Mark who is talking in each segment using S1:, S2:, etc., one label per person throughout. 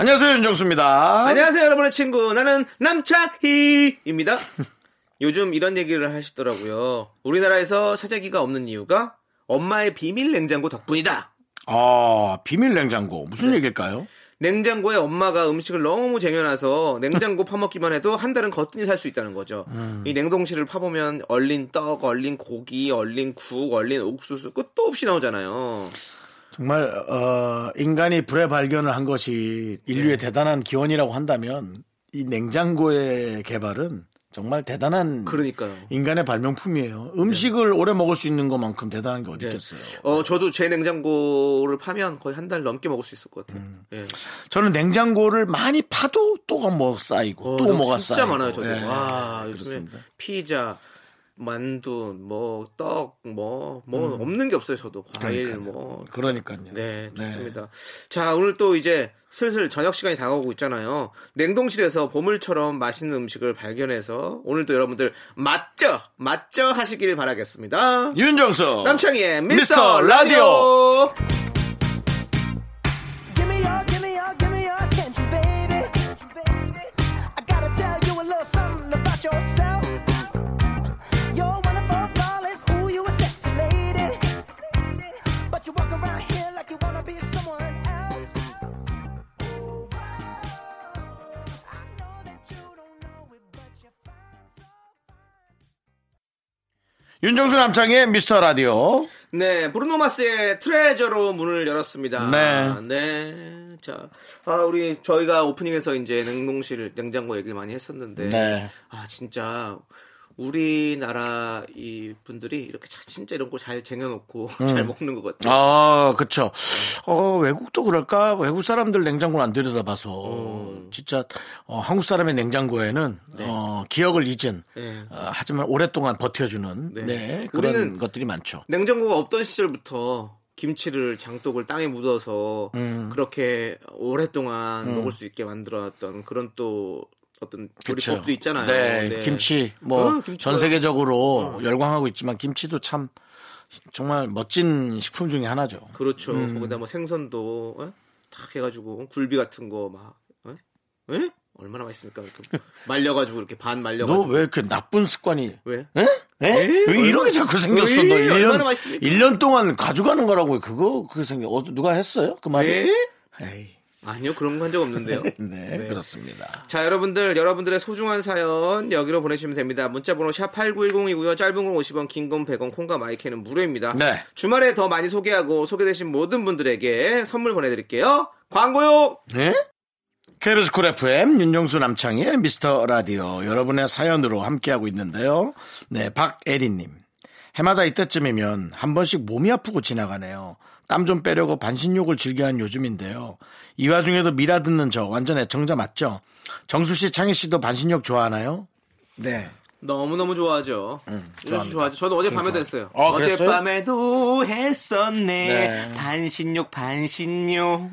S1: 안녕하세요, 윤정수입니다.
S2: 안녕하세요, 여러분의 친구. 나는 남창희입니다. 요즘 이런 얘기를 하시더라고요. 우리나라에서 사재기가 없는 이유가 엄마의 비밀 냉장고 덕분이다.
S1: 아, 비밀 냉장고. 무슨 네. 얘기일까요?
S2: 냉장고에 엄마가 음식을 너무 쟁여놔서 냉장고 파먹기만 해도 한 달은 거뜬히 살 수 있다는 거죠. 음. 이 냉동실을 파보면 얼린 떡, 얼린 고기, 얼린 국, 얼린 옥수수 끝도 없이 나오잖아요.
S1: 정말 어, 인간이 불의 발견을 한 것이 인류의 예. 대단한 기원이라고 한다면 이 냉장고의 개발은 정말 대단한 그러니까요. 인간의 발명품이에요. 음식을 네. 오래 먹을 수 있는 것만큼 대단한 게 어디 네.
S2: 있겠어요. 어, 저도 제 냉장고를 파면 거의 한 달 넘게 먹을 수 있을 것 같아요. 음. 네.
S1: 저는 냉장고를 많이 파도 또가 뭐 쌓이고 어, 또 뭐가 진짜
S2: 쌓이고. 진짜 많아요, 저도. 와, 요즘에 그렇습니다. 피자, 만두, 뭐 떡, 뭐뭐 뭐 음. 없는 게 없어요. 저도 과일 그러니까요. 뭐
S1: 그러니까요. 네,
S2: 네. 좋습니다. 네. 자, 오늘 또 이제 슬슬 저녁 시간이 다가오고 있잖아요. 냉동실에서 보물처럼 맛있는 음식을 발견해서 오늘도 여러분들 맞죠, 맞죠 하시길 바라겠습니다.
S1: 윤정수
S2: 남창희의 미스터, 미스터 라디오. 라디오.
S1: 윤정수 남창의 미스터 라디오.
S2: 네, 브루노마스의 트레저로 문을 열었습니다. 네. 네. 자, 아, 우리 저희가 오프닝에서 이제 냉동실, 냉장고 얘기를 많이 했었는데. 네. 아, 진짜 우리나라 이 분들이 이렇게 진짜 이런 거 잘 쟁여놓고 음. 잘 먹는 것 같아요.
S1: 아, 그렇죠. 어, 외국도 그럴까? 외국 사람들 냉장고를 안 들여다봐서 음. 진짜 어, 한국 사람의 냉장고에는 네. 어, 기억을 잊은 네. 어, 하지만 오랫동안 버텨주는 네. 네 그런 것들이 많죠.
S2: 냉장고가 없던 시절부터 김치를 장독을 땅에 묻어서 음. 그렇게 오랫동안 음. 먹을 수 있게 만들어놨던 그런 또 어떤 조리법도 있잖아요. 네,
S1: 네. 김치 뭐전 어, 세계적으로 어. 네. 열광하고 있지만 김치도 참 정말 멋진 식품 중에 하나죠.
S2: 그렇죠. 음. 거기다 뭐 생선도 어? 탁 해가지고 굴비 같은 거막 어? 어? 얼마나 맛있습니까 이렇게 뭐 말려가지고 이렇게 반 말려가지고
S1: 너 왜 이렇게 나쁜 습관이 왜? 에? 에? 에이, 왜 이런 게 자꾸 생겼어? 너 1년, 1년 동안 가져가는 거라고 그거 그게 생겨. 어, 누가 했어요? 그 말이? 에이? 에이.
S2: 아니요 그런 건한적 없는데요. 네,
S1: 네, 네, 그렇습니다.
S2: 자 여러분들 여러분들의 소중한 사연 여기로 보내주시면 됩니다. 문자번호 샵 #8910이고요. 짧은 건 50원, 긴 건 100원, 콩과 마이크는 무료입니다. 네. 주말에 더 많이 소개하고 소개되신 모든 분들에게 선물 보내드릴게요. 광고요.
S1: 네. KBS 쿨 FM 윤정수 남창희의 미스터 라디오 여러분의 사연으로 함께하고 있는데요. 네 박애리님 해마다 이때쯤이면 한 번씩 몸이 아프고 지나가네요. 땀좀 빼려고 반신욕을 즐겨한 요즘인데요. 이 와중에도 미라 듣는 저 완전 애청자 맞죠? 정수 씨, 창희 씨도 반신욕 좋아하나요?
S2: 네. 너무너무 좋아하죠. 응, 좋아하죠. 저도 어젯밤에도 했어요. 아, 어, 어젯밤에도 했었네. 네. 반신욕, 반신욕.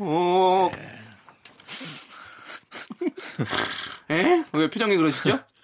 S2: 네. 에? 왜 표정이 그러시죠?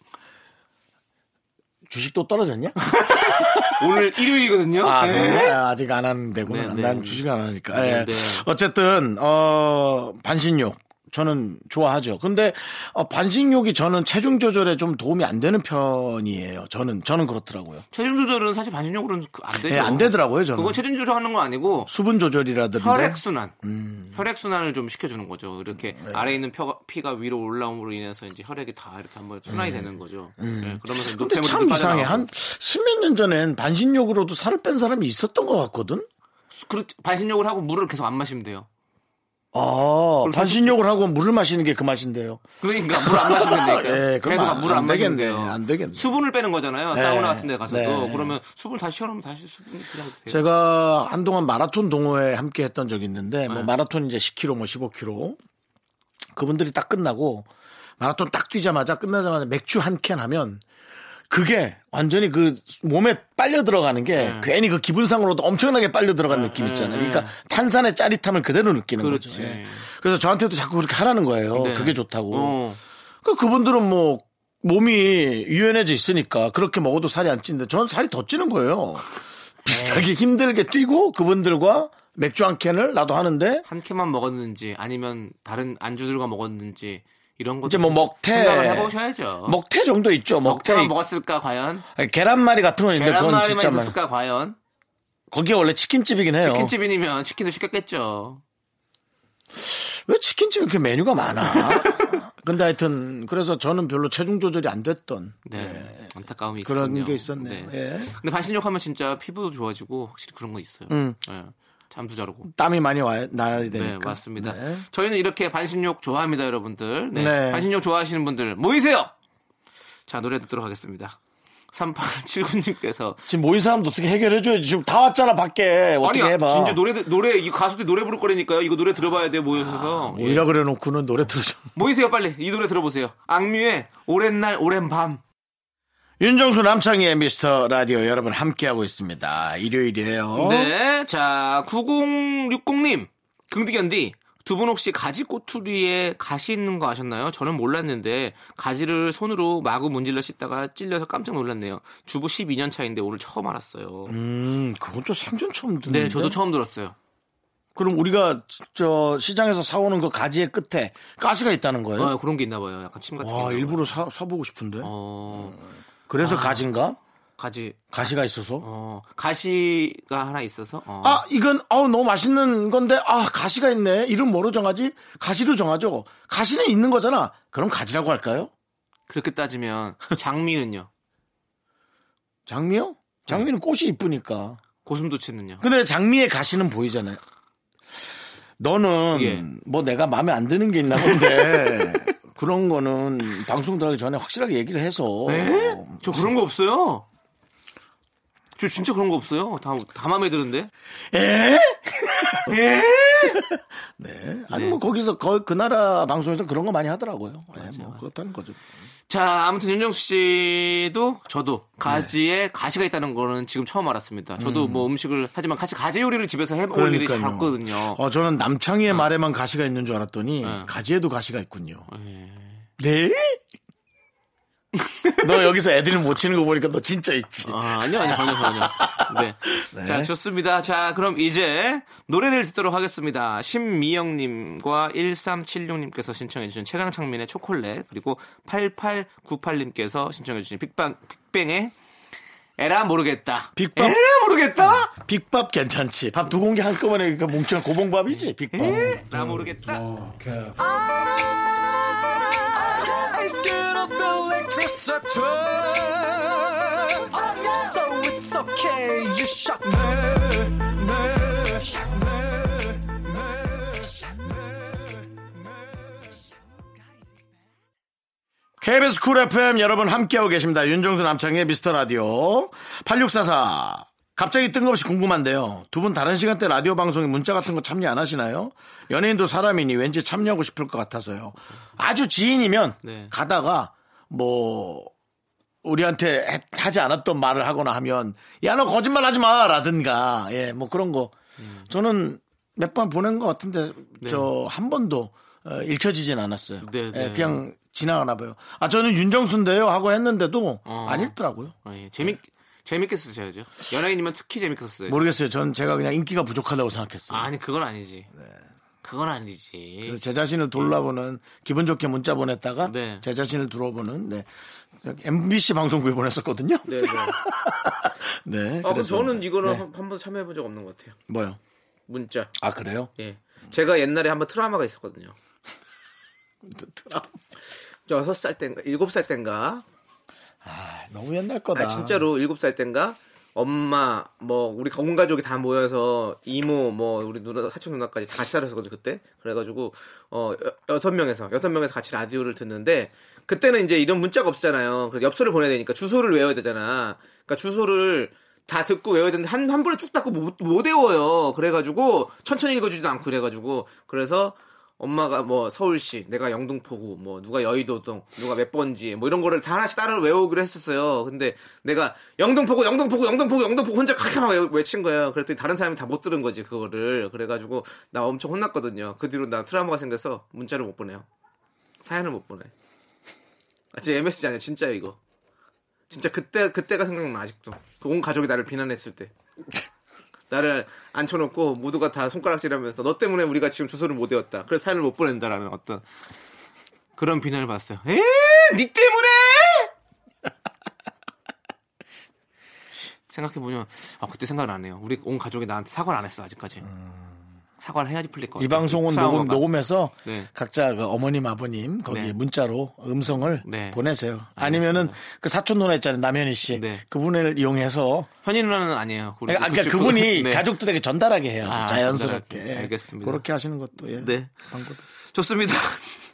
S1: 주식 도 떨어졌냐?
S2: 오늘 일요일이거든요.
S1: 아, 네. 아, 아직 안 하는데구나. 네, 네. 난 주식 안 하니까. 네, 예. 네. 어쨌든 어 반신욕 저는 좋아하죠. 근데 어, 반신욕이 저는 체중 조절에 좀 도움이 안 되는 편이에요. 저는 저는 그렇더라고요.
S2: 체중 조절은 사실 반신욕으로는안 그 되죠. 네,
S1: 안 되더라고요. 저는
S2: 그거 체중 조절하는 건 아니고
S1: 수분 조절이라든지
S2: 혈액 순환, 음. 혈액 순환을 좀 시켜주는 거죠. 이렇게 음, 네. 아래 에 있는 피, 가 위로 올라옴으로 인해서 이제 혈액이 다 이렇게 한번 순환이 음. 되는 거죠.
S1: 음. 네, 그러면서 노폐물이 참 이상해. 한 십몇 년 전엔 반신욕으로도 살을 뺀 사람이 있었던 것 같거든.
S2: 그렇 반신욕을 하고 물을 계속 안 마시면 돼요.
S1: 아, 반신욕을 하고 물을 마시는 게 그 맛인데요.
S2: 그러니까 물 안 마시면 되니까. 네, 그럼 물안 마시면 돼요. 안 되겠네. 수분을 빼는 거잖아요. 네. 사우나 같은 데 가서도. 네. 그러면 수분 다시 시원하면 다시 수분 그냥
S1: 드세요. 제가 한동안 마라톤 동호회 함께 했던 적이 있는데 뭐 네. 마라톤 이제 10km 뭐 15km 그분들이 딱 끝나고 마라톤 딱 뛰자마자 끝나자마자 맥주 한 캔 하면 그게 완전히 그 몸에 빨려 들어가는 게 네. 괜히 그 기분상으로도 엄청나게 빨려 들어간 네. 느낌 있잖아요. 네. 그러니까 탄산의 짜릿함을 그대로 느끼는 그렇죠. 거죠. 네. 그래서 저한테도 자꾸 그렇게 하라는 거예요. 네. 그게 좋다고. 어. 그 그분들은 뭐 몸이 유연해져 있으니까 그렇게 먹어도 살이 안 찌는데 저는 살이 더 찌는 거예요. 네. 비슷하게 힘들게 뛰고 그분들과 맥주 한 캔을 나도 하는데
S2: 한 캔만 먹었는지 아니면 다른 안주들과 먹었는지 이런 것도 이제 뭐 먹태 생각을 해보셔야죠.
S1: 먹태 정도 있죠. 먹태 먹태
S2: 먹었을까 과연?
S1: 아니, 계란말이 같은 건 있는데 그건
S2: 진짜 계란말이만 있었을까 과연?
S1: 거기가 원래 치킨집이긴 해요.
S2: 치킨집이면 치킨도 시켰겠죠.
S1: 왜 치킨집에 이렇게 메뉴가 많아? 근데 하여튼 그래서 저는 별로 체중 조절이 안 됐던
S2: 네, 네. 안타까움이 그런
S1: 있었군요. 게 있었네요. 네. 예.
S2: 근데 반신욕 하면 진짜 피부도 좋아지고 확실히 그런 거 있어요. 음. 예. 잠도 자르고
S1: 땀이 많이 와, 나야 네, 되니까.
S2: 네, 맞습니다. 네. 저희는 이렇게 반신욕 좋아합니다, 여러분들. 네, 네. 반신욕 좋아하시는 분들 모이세요. 자, 노래 듣도록 하겠습니다. 3879님께서
S1: 지금 모인 사람도 어떻게 해결해 줘야지. 지금 다 왔잖아, 밖에. 어떻게 아니, 해봐.
S2: 진짜 노래 노래 이 가수들 노래 부를 거라니까요. 이거 노래 들어봐야 돼 모여서.
S1: 아, 예. 오히려 그래 놓고는 노래 들어줘.
S2: 모이세요, 빨리. 이 노래 들어보세요. 악뮤의 오랜 날 오랜 밤.
S1: 윤정수 남창희의 미스터 라디오 여러분 함께하고 있습니다. 일요일이에요.
S2: 네. 자, 9060님. 긍디견디. 두 분 혹시 가지 꼬투리에 가시 있는 거 아셨나요? 저는 몰랐는데 가지를 손으로 마구 문질러 씻다가 찔려서 깜짝 놀랐네요. 주부 12년 차인데 오늘 처음 알았어요.
S1: 음, 그건 또 생전 처음 듣는데.
S2: 네, 저도 처음 들었어요.
S1: 그럼 우리가 저 시장에서 사오는 그 가지의 끝에 가시가 있다는 거예요?
S2: 어, 그런 게 있나 봐요. 약간 침 같은
S1: 와, 게. 와, 일부러 사, 사보고 싶은데. 어... 음. 그래서 아. 가지인가?
S2: 가지.
S1: 가시가 있어서? 어,
S2: 가시가 하나 있어서. 어.
S1: 아, 이건 어 너무 맛있는 건데 아 가시가 있네. 이름 뭐로 정하지? 가시로 정하죠. 가시는 있는 거잖아. 그럼 가지라고 할까요?
S2: 그렇게 따지면 장미는요?
S1: 장미요? 장미는 네. 꽃이 이쁘니까.
S2: 고슴도치는요?
S1: 근데 장미의 가시는 보이잖아요. 너는 예. 뭐 내가 마음에 안 드는 게 있나 본데 그런 거는 방송 들어가기 전에 확실하게 얘기를 해서.
S2: 네? 저 그런 거 없어요. 저 진짜 그런 거 없어요. 다, 다 마음에 드는데. 에?
S1: 에? 네. 아니, 네. 뭐, 거기서, 거, 그 나라 방송에서 그런 거 많이 하더라고요. 네, 아요 뭐, 그렇다는 거죠.
S2: 자, 아무튼 윤정수 씨도 저도 가지에 네. 가시가 있다는 거는 지금 처음 알았습니다. 저도 음. 뭐 음식을 하지만 사실 가지 요리를 집에서 해 먹을 일이 잘 없거든요.
S1: 어, 저는 남창희의 어. 말에만 가시가 있는 줄 알았더니 네. 가지에도 가시가 있군요. 네? 네? 너 여기서 애들이 못 치는 거 보니까 너 진짜 있지.
S2: 아, 아니요, 아니요, 전혀, 전혀. 네. 네. 자, 좋습니다. 자, 그럼 이제 노래를 듣도록 하겠습니다. 신미영님과 1376님께서 신청해주신 최강창민의 초콜렛 그리고 8898님께서 신청해주신 빅방, 빅뱅의 에라 모르겠다.
S1: 빅밥. 에라
S2: 모르겠다? 어,
S1: 빅밥 괜찮지. 밥 두 공기 한꺼번에 그러니까 뭉치는 고봉밥이지, 빅밥. 에라 모르겠다. 어, 아~ 있었죠 So it's okay you shot me me shot me KBS 쿨 FM 여러분 함께하고 계십니다. 윤정수 남창의 희 미스터 라디오 8644 갑자기 뜬금없이 궁금한데요. 두 분 다른 시간대 라디오 방송에 문자 같은 거 참여 안 하시나요? 연예인도 사람이니 왠지 참여하고 싶을 것 같아서요. 아주 지인이면 네. 가다가 뭐 우리한테 하지 않았던 말을 하거나 하면 야 너 거짓말 하지 마라든가 예 뭐 그런 거 저는 몇 번 보낸 것 같은데 네. 저한 번도 어, 읽혀지진 않았어요. 네, 예, 네. 그냥 지나가나 봐요. 아 저는 윤정수인데요 하고 했는데도 어. 안 읽더라고요.
S2: 아, 예. 재밌 예. 재밌게 쓰셔야죠. 연예인이면 특히 재밌게 썼어요.
S1: 모르겠어요. 전 제가 그냥 인기가 부족하다고 생각했어요.
S2: 아, 니 그건 아니지. 네. 그건 아니지.
S1: 그래서 제 자신을 돌라보는 기분 좋게 문자 보냈다가 네. 제 자신을 들어보는 네. MBC 방송국에 보냈었거든요. 네. 네.
S2: 네 아, 저는 이거는 네. 한번 참여해 본 적 없는 것 같아요.
S1: 뭐요?
S2: 문자.
S1: 아, 그래요?
S2: 예. 제가 옛날에 한번 트라마가 있었거든요. 트라마. 저 6살 땐가 7살 땐가
S1: 아, 너무 옛날 거다.
S2: 아, 진짜로 7살 땐가 엄마 뭐 우리 온 가족이 다 모여서 이모 뭐 우리 누나 사촌 누나까지 다 같이 살았었거든 그때 그래가지고 어 여섯 명에서 여섯 명에서 같이 라디오를 듣는데 그때는 이제 이런 문자가 없잖아요 그래서 엽서를 보내야 되니까 주소를 외워야 되잖아 그러니까 주소를 다 듣고 외워야 되는데 한, 한 번에 쭉 닫고 못, 못 외워요 그래가지고 천천히 읽어주지도 않고 그래가지고 그래서 엄마가 뭐 서울시, 내가 영등포구, 뭐 누가 여의도동, 누가 몇 번지, 뭐 이런 거를 다 하나씩 따라 외우기로 했었어요. 근데 내가 영등포구, 영등포구, 영등포구, 영등포구 혼자 칵칵 외친 거예요. 그랬더니 다른 사람이 다 못 들은 거지 그거를. 그래가지고 나 엄청 혼났거든요. 그 뒤로 나 트라우마가 생겨서 문자를 못 보내요. 사연을 못 보내. 아, 제 MSG 아니야 진짜 이거. 진짜 그때 그때가 생각나 아직도. 그 온 가족이 나를 비난했을 때. 나를 앉혀놓고 모두가 다 손가락질하면서 너 때문에 우리가 지금 주소를 못 외웠다. 그래서 사연을 못 보낸다라는 어떤 그런 비난을 받았어요. 에? 니 때문에? 생각해보면 아, 그때 생각을 안 해요. 우리 온 가족이 나한테 사과를 안 했어 아직까지. 음... 사과를 해야지 풀릴 거예요. 이
S1: 방송은 녹음, 녹음해서 네. 각자 그 어머님, 아버님 거기 네. 문자로 음성을 네. 보내세요. 아니면은 그 사촌 누나 있잖아요. 남현희 씨. 네. 그분을 이용해서
S2: 현희 누나는 아니에요.
S1: 그러니까, 그러니까 그분이 네. 가족들에게 전달하게 해요. 아, 자연스럽게. 전달할게. 알겠습니다. 그렇게 하시는 것도 예. 네. 방법.
S2: 좋습니다.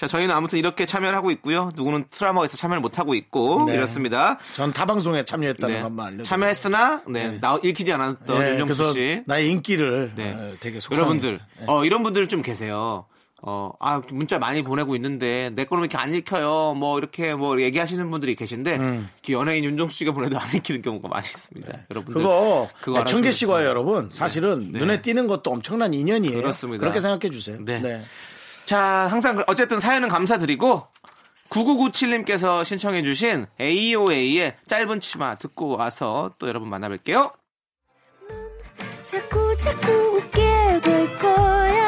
S2: 자, 저희는 아무튼 이렇게 참여를 하고 있고요. 누구는 트라마에서 참여를 못 하고 있고 네. 이렇습니다.
S1: 전 타방송에 참여했다는 네. 것만 알려.
S2: 참여했으나 네, 네, 나 읽히지 않았던 네. 윤정수 씨.
S1: 나의 인기를 네. 어, 되게
S2: 속상 여러분들, 네. 어, 이런 분들 좀 계세요. 어, 아, 문자 많이 보내고 있는데, 내 거는 이렇게 안 읽혀요. 뭐, 이렇게 뭐, 얘기하시는 분들이 계신데, 음. 그 연예인 윤정수 씨가 보내도 안 읽히는 경우가 많이 있습니다. 네. 여러분들.
S1: 그거, 그거 청계 씨와요, 여러분. 사실은 네. 눈에 띄는 것도 엄청난 인연이에요. 그렇습니다. 그렇게 생각해 주세요. 네. 네.
S2: 자, 항상 어쨌든 사연은 감사드리고 9997님께서 신청해 주신 AOA의 짧은 치마 듣고 와서 또 여러분 만나 뵐게요. 자꾸 자꾸 웃게 될 거야.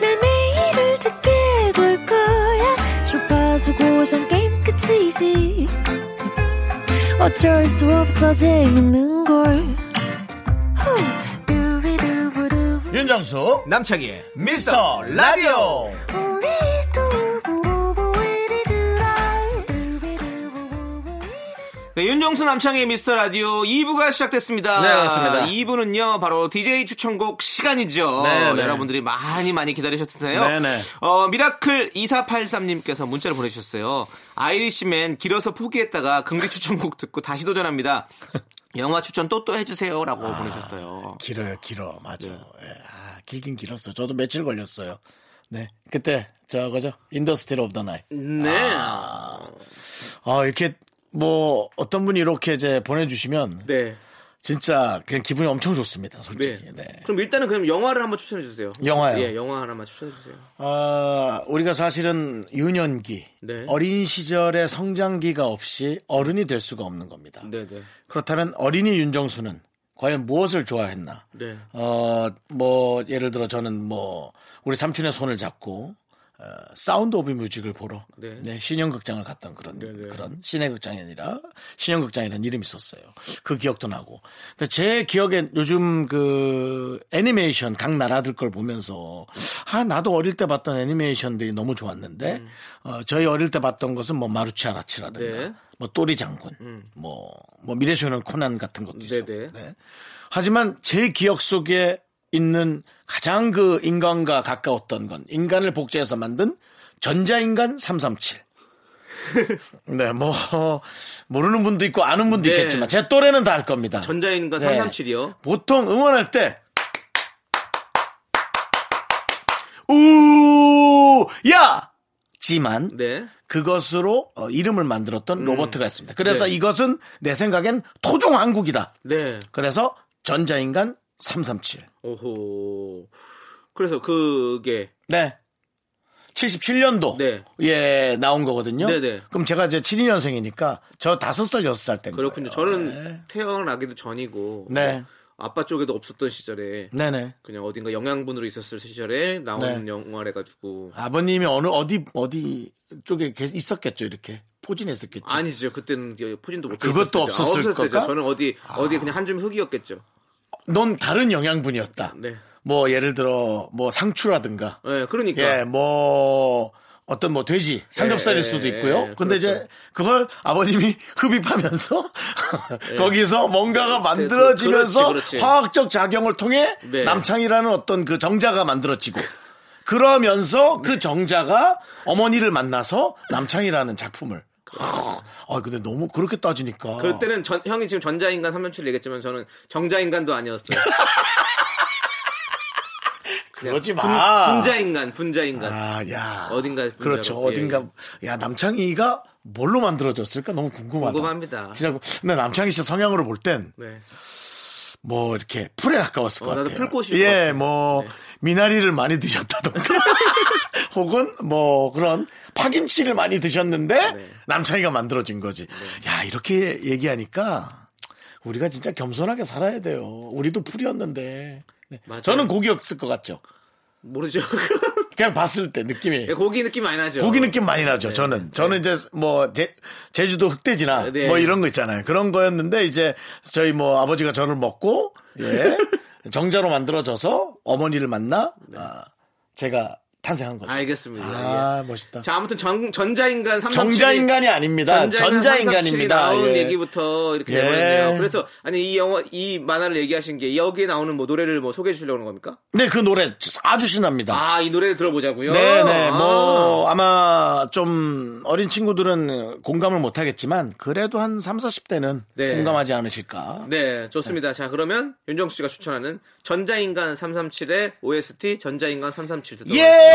S2: 내 매일을 듣게 될 거야. 좁아서 고정 게임 끝이지. 어쩔 수 없어 재밌는 걸. 네, 윤정수 남창희의 미스터 라디오 네, 윤정수 남창의 희 미스터 라디오 2부가 시작됐습니다. 네, 그렇습니다. 2부는요, 바로 DJ 추천곡 시간이죠. 네, 네. 여러분들이 많이 많이 기다리셨을 텐데요. 네, 네. 어, 미라클 2483님께서 문자를 보내주셨어요. 아이리시맨 길어서 포기했다가 금기 추천곡 듣고 다시 도전합니다. 영화 추천 또 또 해주세요라고 아, 보내셨어요.
S1: 길어요, 길어, 맞아. 네. 예, 아, 길긴 길었어. 저도 며칠 걸렸어요. 네, 그때 저거죠, 인더스트리 오브 더 나이. 네. 아, 아, 이렇게 뭐 어떤 분이 이렇게 이제 보내주시면. 네. 진짜 그냥 기분이 엄청 좋습니다. 솔직히. 네. 네.
S2: 그럼 일단은 그럼 영화를 한번 추천해 주세요.
S1: 영화요?
S2: 예, 영화 하나만 추천해 주세요.
S1: 아, 우리가 사실은 유년기, 네. 어린 시절의 성장기가 없이 어른이 될 수가 없는 겁니다. 네, 네. 그렇다면 어린이 윤정수는 과연 무엇을 좋아했나? 네. 어, 뭐 예를 들어 저는 뭐 우리 삼촌의 손을 잡고 어, 사운드 오브 뮤직을 보러 네. 네신영극장을 갔던 그런 네네. 네. 그런 시내극장이 아니라 신영극장이라는 이름이 있었어요. 그 기억도 나고. 근데 제기억에 요즘 그 애니메이션 각 나라들 걸 보면서 아 나도 어릴 때 봤던 애니메이션들이 너무 좋았는데 음. 어, 저희 어릴 때 봤던 것은 뭐 마루치 아라치라든가 네. 뭐 또리 장군, 음. 뭐, 뭐 미래소년 코난 같은 것도 네, 있었고. 네. 네. 하지만 제 기억 속에 있는 가장 그 인간과 가까웠던 건 인간을 복제해서 만든 전자인간 337. 네, 뭐 모르는 분도 있고 아는 분도 네. 있겠지만 제 또래는 다 알 겁니다.
S2: 전자인간 337이요.
S1: 보통 응원할 때 우야 지만 네. 그것으로 어, 이름을 만들었던 음. 로버트가 있습니다. 그래서 네. 이것은 내 생각엔 토종 왕국이다. 네. 그래서 전자인간
S2: 337. 오호. 그래서 그게
S1: 네. 77년도 네. 예 나온 거거든요. 네네. 네. 그럼 제가 이제 72년생이니까 저 5살 6살 때
S2: 그렇군요. 거예요. 저는 네. 태어나기도 전이고 네. 아빠 쪽에도 없었던 시절에 네네. 네. 그냥 어딘가 영양분으로 있었을 시절에 나온 네. 영화래 가지고
S1: 아버님이 어느 어디 어디 쪽에 있었겠죠 이렇게 포진했었겠죠.
S2: 아니죠. 그때는 포진도 못그
S1: 아, 없었을 그것도 없었을 거죠.
S2: 저는 어디 아. 어디 그냥 한줌 흙이었겠죠.
S1: 넌 다른 영양분이었다. 네. 뭐 예를 들어 뭐 상추라든가.
S2: 네, 그러니까.
S1: 예, 뭐 어떤 뭐 돼지 삼겹살일 예, 수도 예, 있고요. 예, 예, 근데 그렇죠. 이제 그걸 아버님이 흡입하면서 예. 거기서 뭔가가 네, 만들어지면서 그렇지, 그렇지. 화학적 작용을 통해 네. 남창이라는 어떤 그 정자가 만들어지고 그러면서 그 정자가 어머니를 만나서 남창이라는 작품을 아 근데 너무 그렇게 따지니까.
S2: 그때는 전, 형이 지금 전자인간 337 얘기했지만 저는 정자인간도 아니었어요.
S1: 그러지 마.
S2: 분, 자인간 분자인간. 아, 야. 어딘가. 분자로.
S1: 그렇죠. 예. 어딘가. 야, 남창희가 뭘로 만들어졌을까? 너무 궁금하다.
S2: 궁금합니다.
S1: 진짜. 근데 남창희 씨 성향으로 볼 땐. 네. 뭐, 이렇게 풀에 가까웠을 어, 것 같아요.
S2: 풀꽃이.
S1: 예, 뭐, 네. 미나리를 많이 드셨다던가. 혹은 뭐, 그런 파김치를 많이 드셨는데 네. 남창이가 만들어진 거지. 네. 야 이렇게 얘기하니까 우리가 진짜 겸손하게 살아야 돼요. 우리도 풀이었는데. 네. 저는 고기였을 것 같죠.
S2: 모르죠.
S1: 그냥 봤을 때 느낌이 네,
S2: 고기 느낌 많이 나죠.
S1: 고기 느낌 많이 나죠. 네. 저는 네. 저는 네. 이제 뭐 제, 제주도 흑돼지나 네, 네. 뭐 이런 거 있잖아요. 그런 거였는데 이제 저희 뭐 아버지가 저를 먹고 예. 정자로 만들어져서 어머니를 만나 아, 제가 탄생한 거죠.
S2: 알겠습니다.
S1: 아, 예. 멋있다.
S2: 자, 아무튼 전, 전자인간 3
S1: 3 정자인간이 아닙니다. 전자인간입니다.
S2: 나온 예. 얘기부터 이렇게 예. 되버렸네요. 그래서, 아니, 이 영화, 이 만화를 얘기하신 게 여기에 나오는 뭐 노래를 뭐 소개해 주려고 하는 겁니까?
S1: 네, 그 노래 아주 신납니다.
S2: 아, 이 노래를 들어보자고요?
S1: 네네. 네. 뭐 아. 뭐, 아마 좀 어린 친구들은 공감을 못 하겠지만, 그래도 한 3, 40대는 네. 공감하지 않으실까.
S2: 네, 좋습니다. 네. 자, 그러면 윤정수 씨가 추천하는 전자인간 337의 OST 전자인간 337 듣도록 예!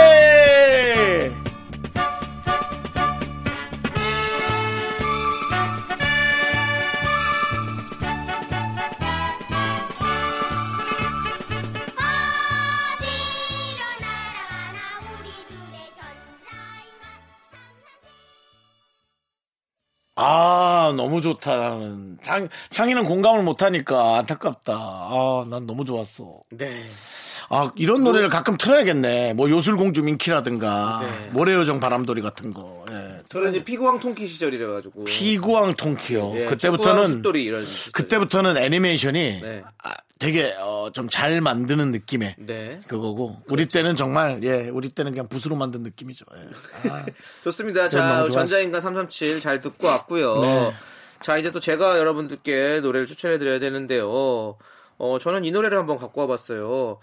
S1: 아, 너무 좋다. 나는 창, 창이는 공감을 못하니까 안타깝다. 아, 난 너무 좋았어. 네. 아, 이런 뭐 노래를 가끔 틀어야겠네. 뭐 요술공주 민키라든가 네. 모래요정 바람돌이 같은 거. 예.
S2: 저는 이제 예, 피구왕 통키 시절이라 가지고
S1: 피구왕 통키요. 네, 그때부터는 그때부터는 애니메이션이 네. 아, 되게 어, 좀잘 만드는 느낌의 네. 그거고 그렇죠. 우리 때는 정말 예 우리 때는 그냥 붓으로 만든 느낌이죠. 예. 아,
S2: 좋습니다. 자전자인가337 잘 듣고 왔고요. 네. 자 이제 또 제가 여러분들께 노래를 추천해 드려야 되는데요. 어 저는 이 노래를 한번 갖고 와봤어요.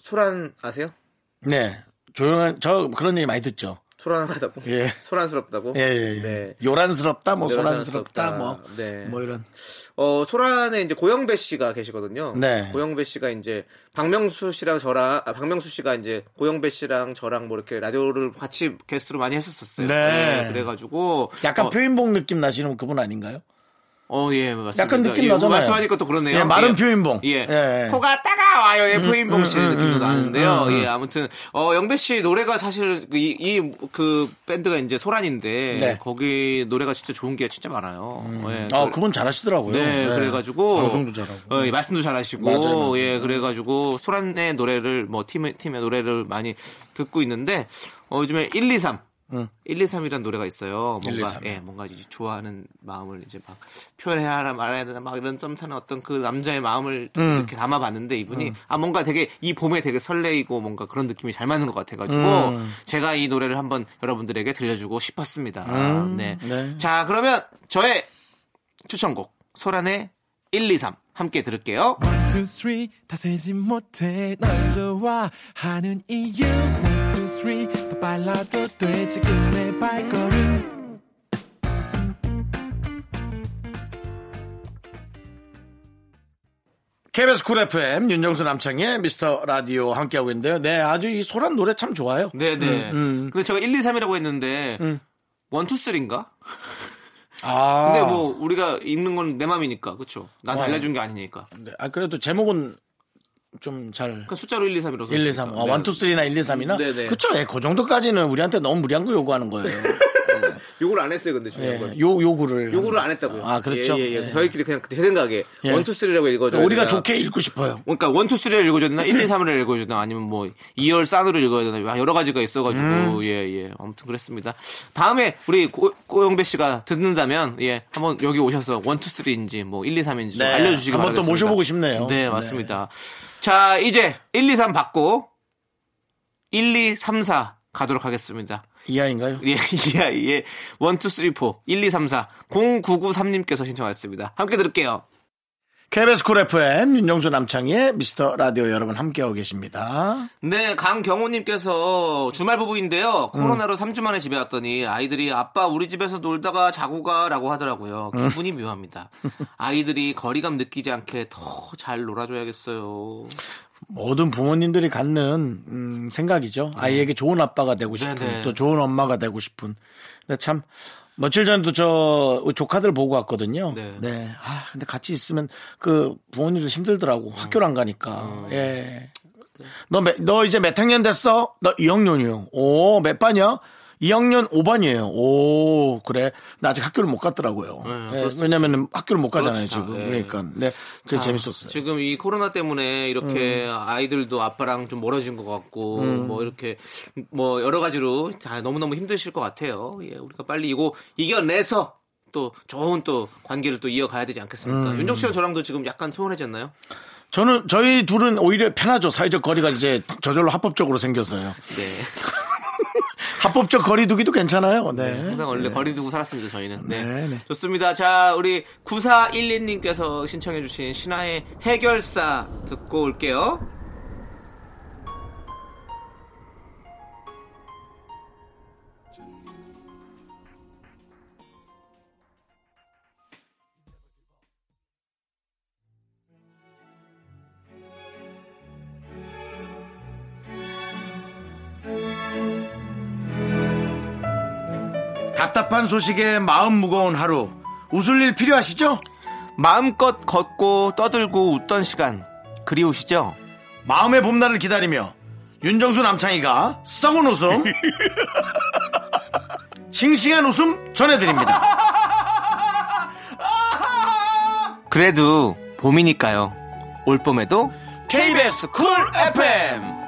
S2: 소란 아세요?
S1: 네 조용한 저 그런 얘기 많이 듣죠.
S2: 소란하다고? 예. 소란스럽다고?
S1: 예, 예, 예, 네. 요란스럽다, 뭐, 네, 소란스럽다, 뭐. 네. 뭐 이런.
S2: 어, 소란에 이제 고영배 씨가 계시거든요. 네. 고영배 씨가 이제 박명수 씨랑 저랑, 아, 박명수 씨가 이제 고영배 씨랑 저랑 뭐 이렇게 라디오를 같이 게스트로 많이 했었었어요. 네. 네. 그래가지고.
S1: 약간 어, 표인봉 느낌 나시는 그분 아닌가요?
S2: 어, 예, 맞습니다.
S1: 약간 느낌 예, 나잖아요.
S2: 말씀하니까 또 그러네요. 예, 마른 예. 표인봉. 예. 예. 코가 따가워요. 예, 음, 표인봉 씨의 음, 음, 느낌도 음, 나는데요. 음, 음. 예, 아무튼, 어, 영배 씨 노래가 사실, 그 이, 이, 그, 밴드가 이제 소란인데, 네. 거기 노래가 진짜 좋은 게 진짜
S1: 많아요. 예. 아, 그분 잘하시더라고요.
S2: 네, 네. 그래가지고. 방송도
S1: 잘하고. 어, 예,
S2: 말씀도 잘하시고. 맞아요, 맞아요. 예, 그래가지고, 소란의 노래를, 뭐, 팀의, 팀의 노래를 많이 듣고 있는데, 어, 요즘에 1, 2, 3. 응. 1 2 3이라는 노래가 있어요. 뭔가 예, 뭔가 이제 좋아하는 마음을 이제 막 표현해야 하나 말아야 되나 막 이런 썸타는 어떤 그 남자의 마음을 응. 이렇게 담아봤는데 이분이 응. 아 뭔가 되게 이 봄에 되게 설레이고 뭔가 그런 느낌이 잘 맞는 것 같아가지고 제가 이 노래를 한번 여러분들에게 들려주고 싶었습니다. 아, 네. 네. 자 그러면 저의 추천곡 소란의 123 함께 들을게요. 1, 2, 3다 세지 못해 널 좋아하는 이유 1, 2, 3더 빨라도 돼 지금의 발걸음
S1: KBS 쿨 FM 윤정수 남창의 미스터 라디오 함께하고 있는데요. 네, 아주 이 소란 노래 참 좋아요.
S2: 네, 네. 음, 음. 근데 제가 1, 2, 3이라고 했는데 음. 1, 2, 3인가? 아. 근데 뭐 우리가 읽는 건 내 맘이니까. 그렇죠. 난 어. 알려 준게 아니니까.
S1: 네. 아 그래도 제목은 좀잘
S2: 그러니까 숫자로 1, 2, 3이라서
S1: 1, 2, 3. 어, 네. 1, 2, 3나 1, 2, 3이나 네, 네. 그쵸. 예, 그 정도까지는 우리한테 너무 무리한 거 요구하는 거예요. 네.
S2: 요구를 안 했어요, 근데 중요한 예, 건.
S1: 예, 요 요구를
S2: 요구를 안 했다고요.
S1: 아, 그렇죠. 예, 예, 예.
S2: 예. 저희끼리 그냥 제 생각에 예. 1, 2, 3라고 읽어 줘요.
S1: 우리가 좋게 읽고 싶어요.
S2: 그러니까 1, 2, 3를 읽어 줬나? 1, 2, 3을 읽어 줬나? 아니면 뭐 2열 싼으로 읽어야 되나? 아, 여러 가지가 있어 가지고 음. 예, 예. 아무튼 그랬습니다. 다음에 우리 고, 영배 씨가 듣는다면 예, 한번 여기 오셔서 1, 2, 3인지 뭐 1, 2, 3인지 알려 주시기 바랍니다.
S1: 한번 또 모셔 보고 싶네요.
S2: 네, 맞습니다. 네. 자, 이제 1, 2, 3 받고 1, 2, 3, 4 가도록 하겠습니다.
S1: 이하인가요?
S2: 예, 이하, 예. 1, 2, 3, 4. 1, 2, 3, 4. 0993님께서 신청하셨습니다. 함께 들을게요.
S1: KBS 쿨 FM 윤정수 남창희의 미스터 라디오 여러분 함께하고 계십니다.
S2: 네, 강경호님께서 주말 부부인데요. 코로나로 3주 음. 만에 집에 왔더니 아이들이 아빠 우리 집에서 놀다가 자고 가라고 하더라고요. 음. 기분이 묘합니다. 아이들이 거리감 느끼지 않게 더 잘 놀아줘야겠어요.
S1: 모든 부모님들이 갖는 음, 생각이죠. 아이에게 네. 좋은 아빠가 되고 싶은 네네. 네. 또 좋은 엄마가 되고 싶은. 근데 참 며칠 전에도 저 조카들 보고 왔거든요. 네. 네. 아, 근데 같이 있으면 그 부모님도 힘들더라고. 어. 학교를 안 가니까. 어. 예. 너, 너 이제 몇 학년 됐어? 너 2학년이요. 오, 몇 반이야? 2학년 5반이에요. 오, 그래. 나 아직 학교를 못 갔더라고요. 네, 네, 예, 그렇죠. 왜냐면 학교를 못 가잖아요, 그렇지 지금. 네. 그러니까. 네. 되게 아, 재밌었어요.
S2: 지금 이 코로나 때문에 이렇게 음. 아이들도 아빠랑 좀 멀어진 것 같고, 음. 뭐 이렇게 뭐 여러 가지로 다 너무너무 힘드실 것 같아요. 예, 우리가 빨리 이거 이겨내서 또 좋은 또 관계를 또 이어가야 되지 않겠습니까? 음. 윤정 씨랑 저랑도 지금 약간 소원해졌나요?
S1: 저는 저희 둘은 오히려 편하죠. 사회적 거리가 이제 저절로 합법적으로 생겼어요. 네. 합법적 거리두기도 괜찮아요. 네.
S2: 네 항상 원래 네. 거리두고 살았습니다, 저희는. 네. 네 좋습니다. 자, 우리 9412님께서 신청해주신 신화의 해결사 듣고 올게요.
S1: 답답한 소식에 마음 무거운 하루. 웃을 일 필요하시죠?
S2: 마음껏 걷고 떠들고 웃던 시간 그리우시죠?
S1: 마음의 봄날을 기다리며 윤정수 남창희가 썩은 웃음 싱싱한 웃음 전해드립니다.
S2: 그래도 봄이니까요. 올 봄에도 KBS 쿨 FM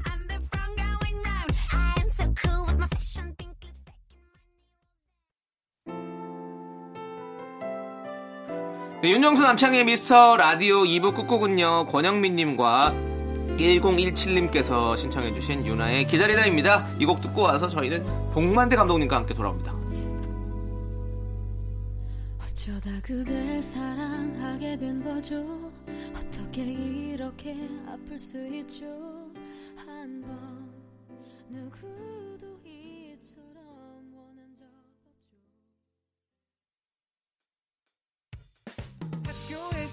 S2: 네, 윤정수 남창의 미스터 라디오 2부 끝곡은요 권영민님과 1017님께서 신청해주신 유나의 기다리다입니다. 이 곡 듣고 와서 저희는 복만대 감독님과 함께 돌아옵니다. 어쩌다 그댈 사랑하게 된 거죠? 어떻게 이렇게 아플 수 있죠? 한 번 누구도 이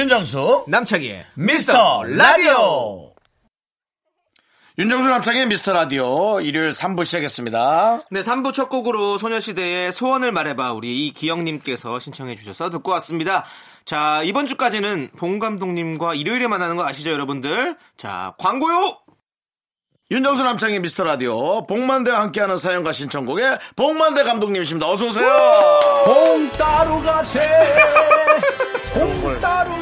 S1: 윤정수
S2: 남창희의 미스터 라디오
S1: 윤정수 남창의 희 미스터 라디오 일요일 3부 시작했습니다.
S2: 네, 3부 첫 곡으로 소녀시대의 소원을 말해봐 우리 이기영님께서 신청해 주셔서 듣고 왔습니다. 자, 이번 주까지는 봉 감독님과 일요일에 만나는 거 아시죠, 여러분들? 자, 광고요!
S1: 윤정수 남창의 미스터 라디오 봉만대와 함께하는 사연과 신청곡의 봉만대 감독님이십니다. 어서 오세요. 봉 따로 가세.
S3: 봉 따로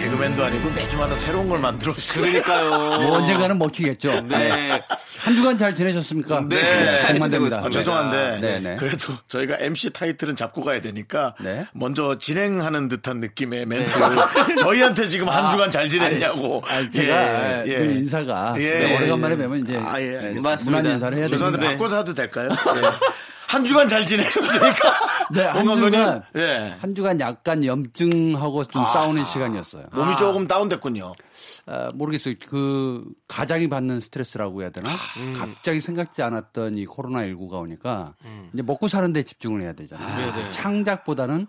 S3: 개그맨도 아니고 매주마다 새로운
S1: 걸 만들어 그러니까요.
S4: 뭐 언젠가는 먹히겠죠. 네. 아, 한 주간 잘 지내셨습니까?
S5: 네. 잘만 네. 됩니다.
S3: 아, 죄송한데 네네. 네. 그래도 저희가 MC 타이틀은 잡고 가야 되니까 네. 먼저 진행하는 듯한 느낌의 멘트를 네. 저희한테 지금 한 아, 주간 잘 지냈냐고.
S4: 아, 아니, 제가 예, 아, 예. 인사가 예. 네, 오래간만에 뵈면 이제 아, 예, 문안 네,
S3: 인사를 해야 되니까. 죄송한데 바꿔서 하도 될까요? 예. 한 주간 잘 지내셨습니까? 네, 한
S4: 주간. 네. 한 주간 약간 염증하고 좀 아, 싸우는 시간이었어요.
S3: 몸이 아. 조금 다운됐군요.
S4: 아, 모르겠어요. 그 가장이 받는 스트레스라고 해야 되나? 아. 음. 갑자기 생각지 않았던 이 코로나 19가 오니까 음. 이제 먹고 사는 데 집중을 해야 되잖아요. 아. 창작보다는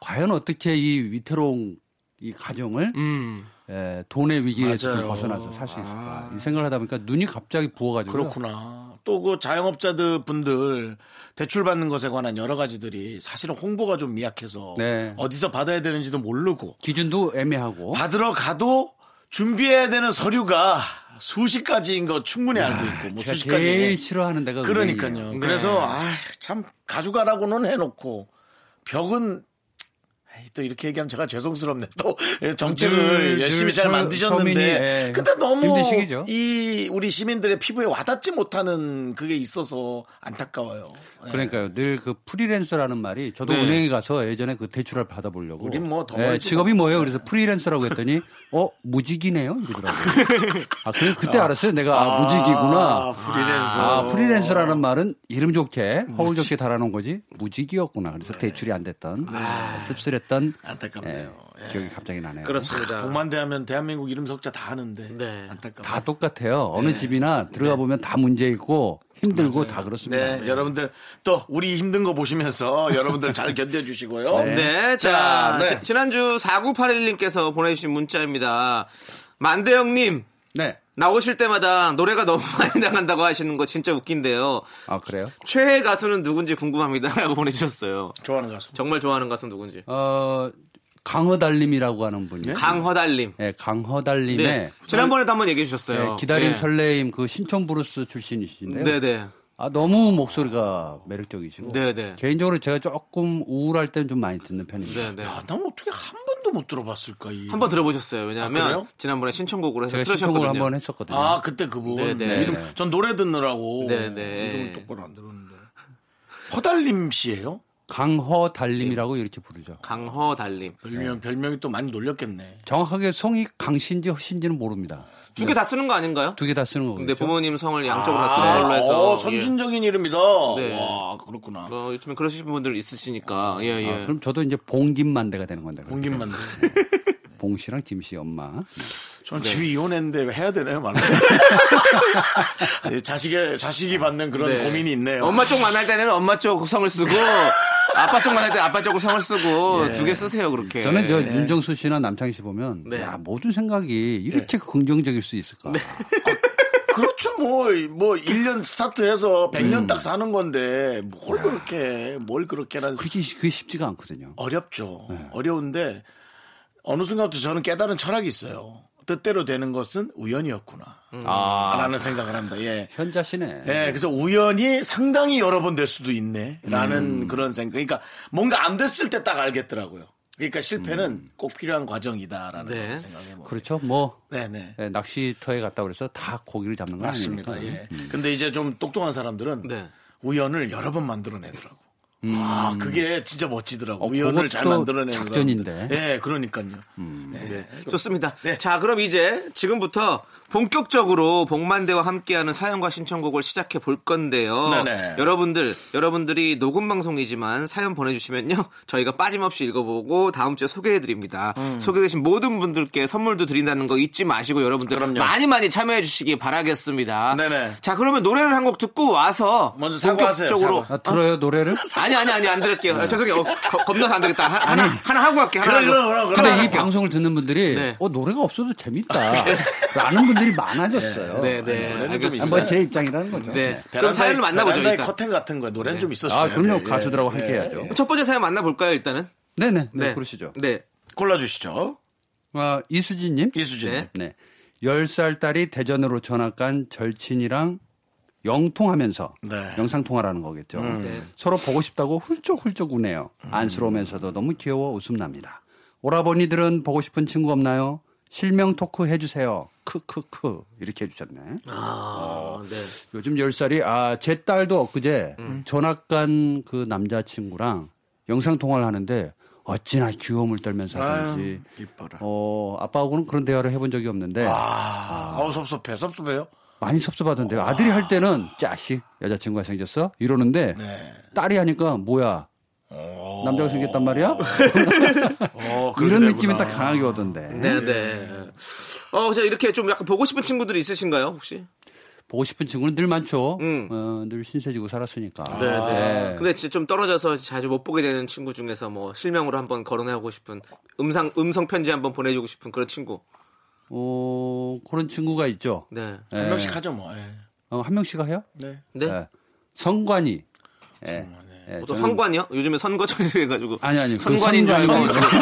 S4: 과연 어떻게 이 위태로운 이 가정을 음. 예, 돈의 위기에좀 벗어나서 살수 아. 있을까. 아. 이 생각을 하다 보니까 눈이 갑자기 부어가지고.
S1: 그렇구나. 또 그 자영업자들 분들 대출받는 것에 관한 여러 가지들이 사실은 홍보가 좀 미약해서 네. 어디서 받아야 되는지도 모르고
S4: 기준도 애매하고
S1: 받으러 가도 준비해야 되는 서류가 수십 가지인 거 충분히 알고 아, 있고 뭐
S4: 수십 가지 제 싫어하는 데가
S1: 그러니까요. 은 네. 그래서 아참 가져가라고는 해놓고 벽은 또 이렇게 얘기하면 제가 죄송스럽네. 또 정책을 아, 늘, 열심히 늘잘 만드셨는데. 서민이, 예, 근데 너무 이 우리 시민들의 피부에 와닿지 못하는 그게 있어서 안타까워요.
S4: 예. 그러니까요. 늘 그 프리랜서라는 말이 저도 네. 은행에 가서 예전에 그 대출을 받아보려고.
S1: 우린 뭐
S4: 예, 직업이 뭐예요? 그래서 프리랜서라고 했더니 어 무직이네요 이러더라고아 그래 그때 아, 알았어요. 내가 아, 무직이구나. 아,
S1: 프리랜서.
S4: 아 프리랜서라는 말은 이름 좋게 허울 좋게 달아놓은 거지 무직이었구나. 그래서 네. 대출이 안 됐던 네. 아, 씁쓸했던
S1: 안타깝네요.
S4: 예, 기억이 예. 갑자기 나네요.
S1: 그렇습니다.
S3: 동만대하면 아, 대한민국 이름 석자 다 하는데 네.
S4: 안타깝다. 똑같아요. 어느 네. 집이나 들어가 네. 보면 다 문제 있고 힘들고 맞아요. 다 그렇습니다.
S1: 네, 네, 여러분들 또 우리 힘든 거 보시면서 여러분들 잘 견뎌주시고요.
S2: 네. 네 자, 네. 지난주 4981님께서 보내주신 문자입니다. 만대영님 네. 나오실 때마다 노래가 너무 많이 나간다고 하시는 거 진짜 웃긴데요.
S4: 아 그래요?
S2: 최애 가수는 누군지 궁금합니다라고 보내주셨어요.
S3: 좋아하는 가수.
S2: 정말 좋아하는 가수 는 누군지. 어
S4: 강허달님이라고 하는 분이요 네?
S2: 강허달님.
S4: 네, 강허달님의 네.
S2: 지난번에도 한번 얘기해 주셨어요. 네,
S4: 기다림 네. 설레임 그 신청 브루스 출신이신데요. 네, 네. 아 너무 목소리가 매력적이시고 네네. 네. 개인적으로 제가 조금 우울할 때는 좀 많이 듣는 편입니다. 네네. 네.
S1: 야, 난 어떻게 한 번도 못 들어봤을까?
S2: 한 번 들어보셨어요? 왜냐하면 아, 지난번에 신청곡으로 해서
S4: 신청곡을 한번 했었거든요. 아
S1: 그때 그분 네네. 이름 전 노래 듣느라고
S2: 네네.
S1: 이름을 똑바로 안 들었는데 허달님 씨예요?
S4: 강허 달림이라고 예. 이렇게 부르죠.
S2: 강허 달림.
S1: 별명 네. 별명이 또 많이 놀렸겠네.
S4: 정확하게 성이 강신지 허신지는 모릅니다.
S2: 두 개다 네. 쓰는 거 아닌가요?
S4: 두 개 다 쓰는 거죠. 근데
S2: 그렇죠? 부모님 성을 아. 양쪽으로 아~ 다 쓰는 아, 걸로 해서. 어,
S1: 예. 선진적인 예. 이름이다. 네. 와, 그렇구나.
S2: 어, 요즘에 그러시는 분들 있으시니까. 예, 예. 아,
S4: 그럼 저도 이제 봉김만대가 되는 건데.
S1: 봉김만대.
S4: 봉 씨랑 김 씨 엄마.
S1: 저는 집이 네. 이혼했는데 해야 되나요, 말을? 자식의 자식이 받는 그런 네. 고민이 있네요.
S2: 엄마 쪽 만날 때는 엄마 쪽 성을 쓰고 아빠 쪽 만날 때 아빠 쪽으로 성을 쓰고 네. 두개 쓰세요 그렇게.
S4: 저는 저 네. 윤정수 씨나 남창희 씨 보면 네. 야 모든 생각이 이렇게 네. 긍정적일 수 있을까? 아,
S1: 그렇죠. 뭐, 뭐, 1년 스타트해서 100년 음. 딱 사는 건데, 뭘 야. 그렇게, 뭘 그렇게라는.
S4: 그게, 그게 쉽지가 않거든요.
S1: 어렵죠. 네. 어려운데, 어느 순간부터 저는 깨달은 철학이 있어요. 뜻대로 되는 것은 우연이었구나. 음. 아. 라는 생각을 합니다. 예.
S4: 현자시네.
S1: 예, 그래서 우연이 상당히 여러 번 될 수도 있네. 라는 음. 그런 생각. 그러니까 뭔가 안 됐을 때 딱 알겠더라고요. 그러니까 실패는 음. 꼭 필요한 과정이다라는 네. 생각해
S4: 봅니다. 그렇죠. 뭐 네네. 네, 네. 예, 낚시터에 갔다 그래서 다 고기를 잡는 건
S1: 맞습니다. 아닙니까? 그렇죠. 예.
S4: 음. 근데
S1: 이제 좀 똑똑한 사람들은 네. 우연을 여러 번 만들어내더라고. 음. 아, 그게 진짜 멋지더라고. 어, 우연을 잘 만들어내는
S4: 작전인데.
S1: 예, 네, 그러니까요.
S2: 음. 예. 네. 좋습니다. 네. 자, 그럼 이제 지금부터 본격적으로 복만대와 함께하는 사연과 신청곡을 시작해 볼 건데요. 네네. 여러분들, 여러분들이 녹음 방송이지만 사연 보내주시면요. 저희가 빠짐없이 읽어보고 다음 주에 소개해드립니다. 음. 소개되신 모든 분들께 선물도 드린다는 거 잊지 마시고 여러분들 그럼요. 많이 많이 참여해주시기 바라겠습니다. 네네. 자, 그러면 노래를 한 곡 듣고 와서 먼저 본격적으로
S4: 아, 들어요 노래를?
S2: 아니 아니 아니 안 들을게요. 네. 아, 죄송해요. 어, 겁나서 안 되겠다. 하, 나 하나 하고 갈게. 요
S1: 하나.
S4: 그럼, 그럼, 그럼, 근데 이 방송을 듣는 분들이 네. 어 노래가 없어도 재밌다. 네. 라는 분 사들이 많아졌어요.
S2: 네, 네.
S4: 네. 뭐제 입장이라는 거죠. 네.
S2: 그럼 사연을 만나보죠. 일단.
S1: 커튼 같은 거 노래는 네. 좀 있었어요.
S4: 아, 그럼요. 네, 네. 가수들하고 함께 네. 해야죠.
S2: 첫 번째 사연 만나볼까요, 일단은?
S4: 네네. 네, 그러시죠.
S2: 네.
S1: 골라주시죠.
S4: 아, 이수진님?
S1: 이수진.
S4: 네. 10살 딸이 대전으로 전학 간 절친이랑 영통하면서 네. 영상통화라는 거겠죠. 음. 네. 서로 보고 싶다고 훌쩍훌쩍 우네요. 음. 안쓰러우면서도 너무 귀여워 웃음 납니다. 오라버니들은 보고 싶은 친구 없나요? 실명 토크 해주세요. 크크크 이렇게 해주셨네. 아, 어, 네. 요즘 열 살이 아제 딸도 엊그제 음. 전학 간 그 남자친구랑 영상 통화를 하는데 어찌나 귀여움을 떨면서 하는지. 이뻐라. 어 아빠하고는 그런 대화를 해본 적이 없는데. 아,
S1: 아. 우 섭섭해 섭섭해요.
S4: 많이 섭섭하던데요. 아들이 할 때는 짜시 여자친구가 생겼어 이러는데 네. 딸이 하니까 뭐야 어. 남자가 생겼단 말이야? 어, 이런 느낌이 딱 강하게 오던데.
S2: 네네. 네. 어, 자, 이렇게 좀 약간 보고 싶은 친구들이 있으신가요, 혹시?
S4: 보고 싶은 친구는 늘 많죠. 음. 어, 늘 신세지고 살았으니까.
S2: 네네. 네. 아. 네. 근데 진짜 좀 떨어져서 자주 못 보게 되는 친구 중에서 뭐 실명으로 한번 거론하고 싶은 음성 음성 편지 한번 보내주고 싶은 그런 친구.
S4: 어, 그런 친구가 있죠. 네.
S1: 네. 한 명씩 하죠, 뭐. 네.
S4: 어, 한 명씩 해요?
S2: 네.
S4: 네. 예. 성관이.
S2: 네. 정말. 네, 예, 저 선관이요? 요즘에 선거철이 해가지고
S4: 아니 아니 그 선관인 그 선관
S1: 줄 알고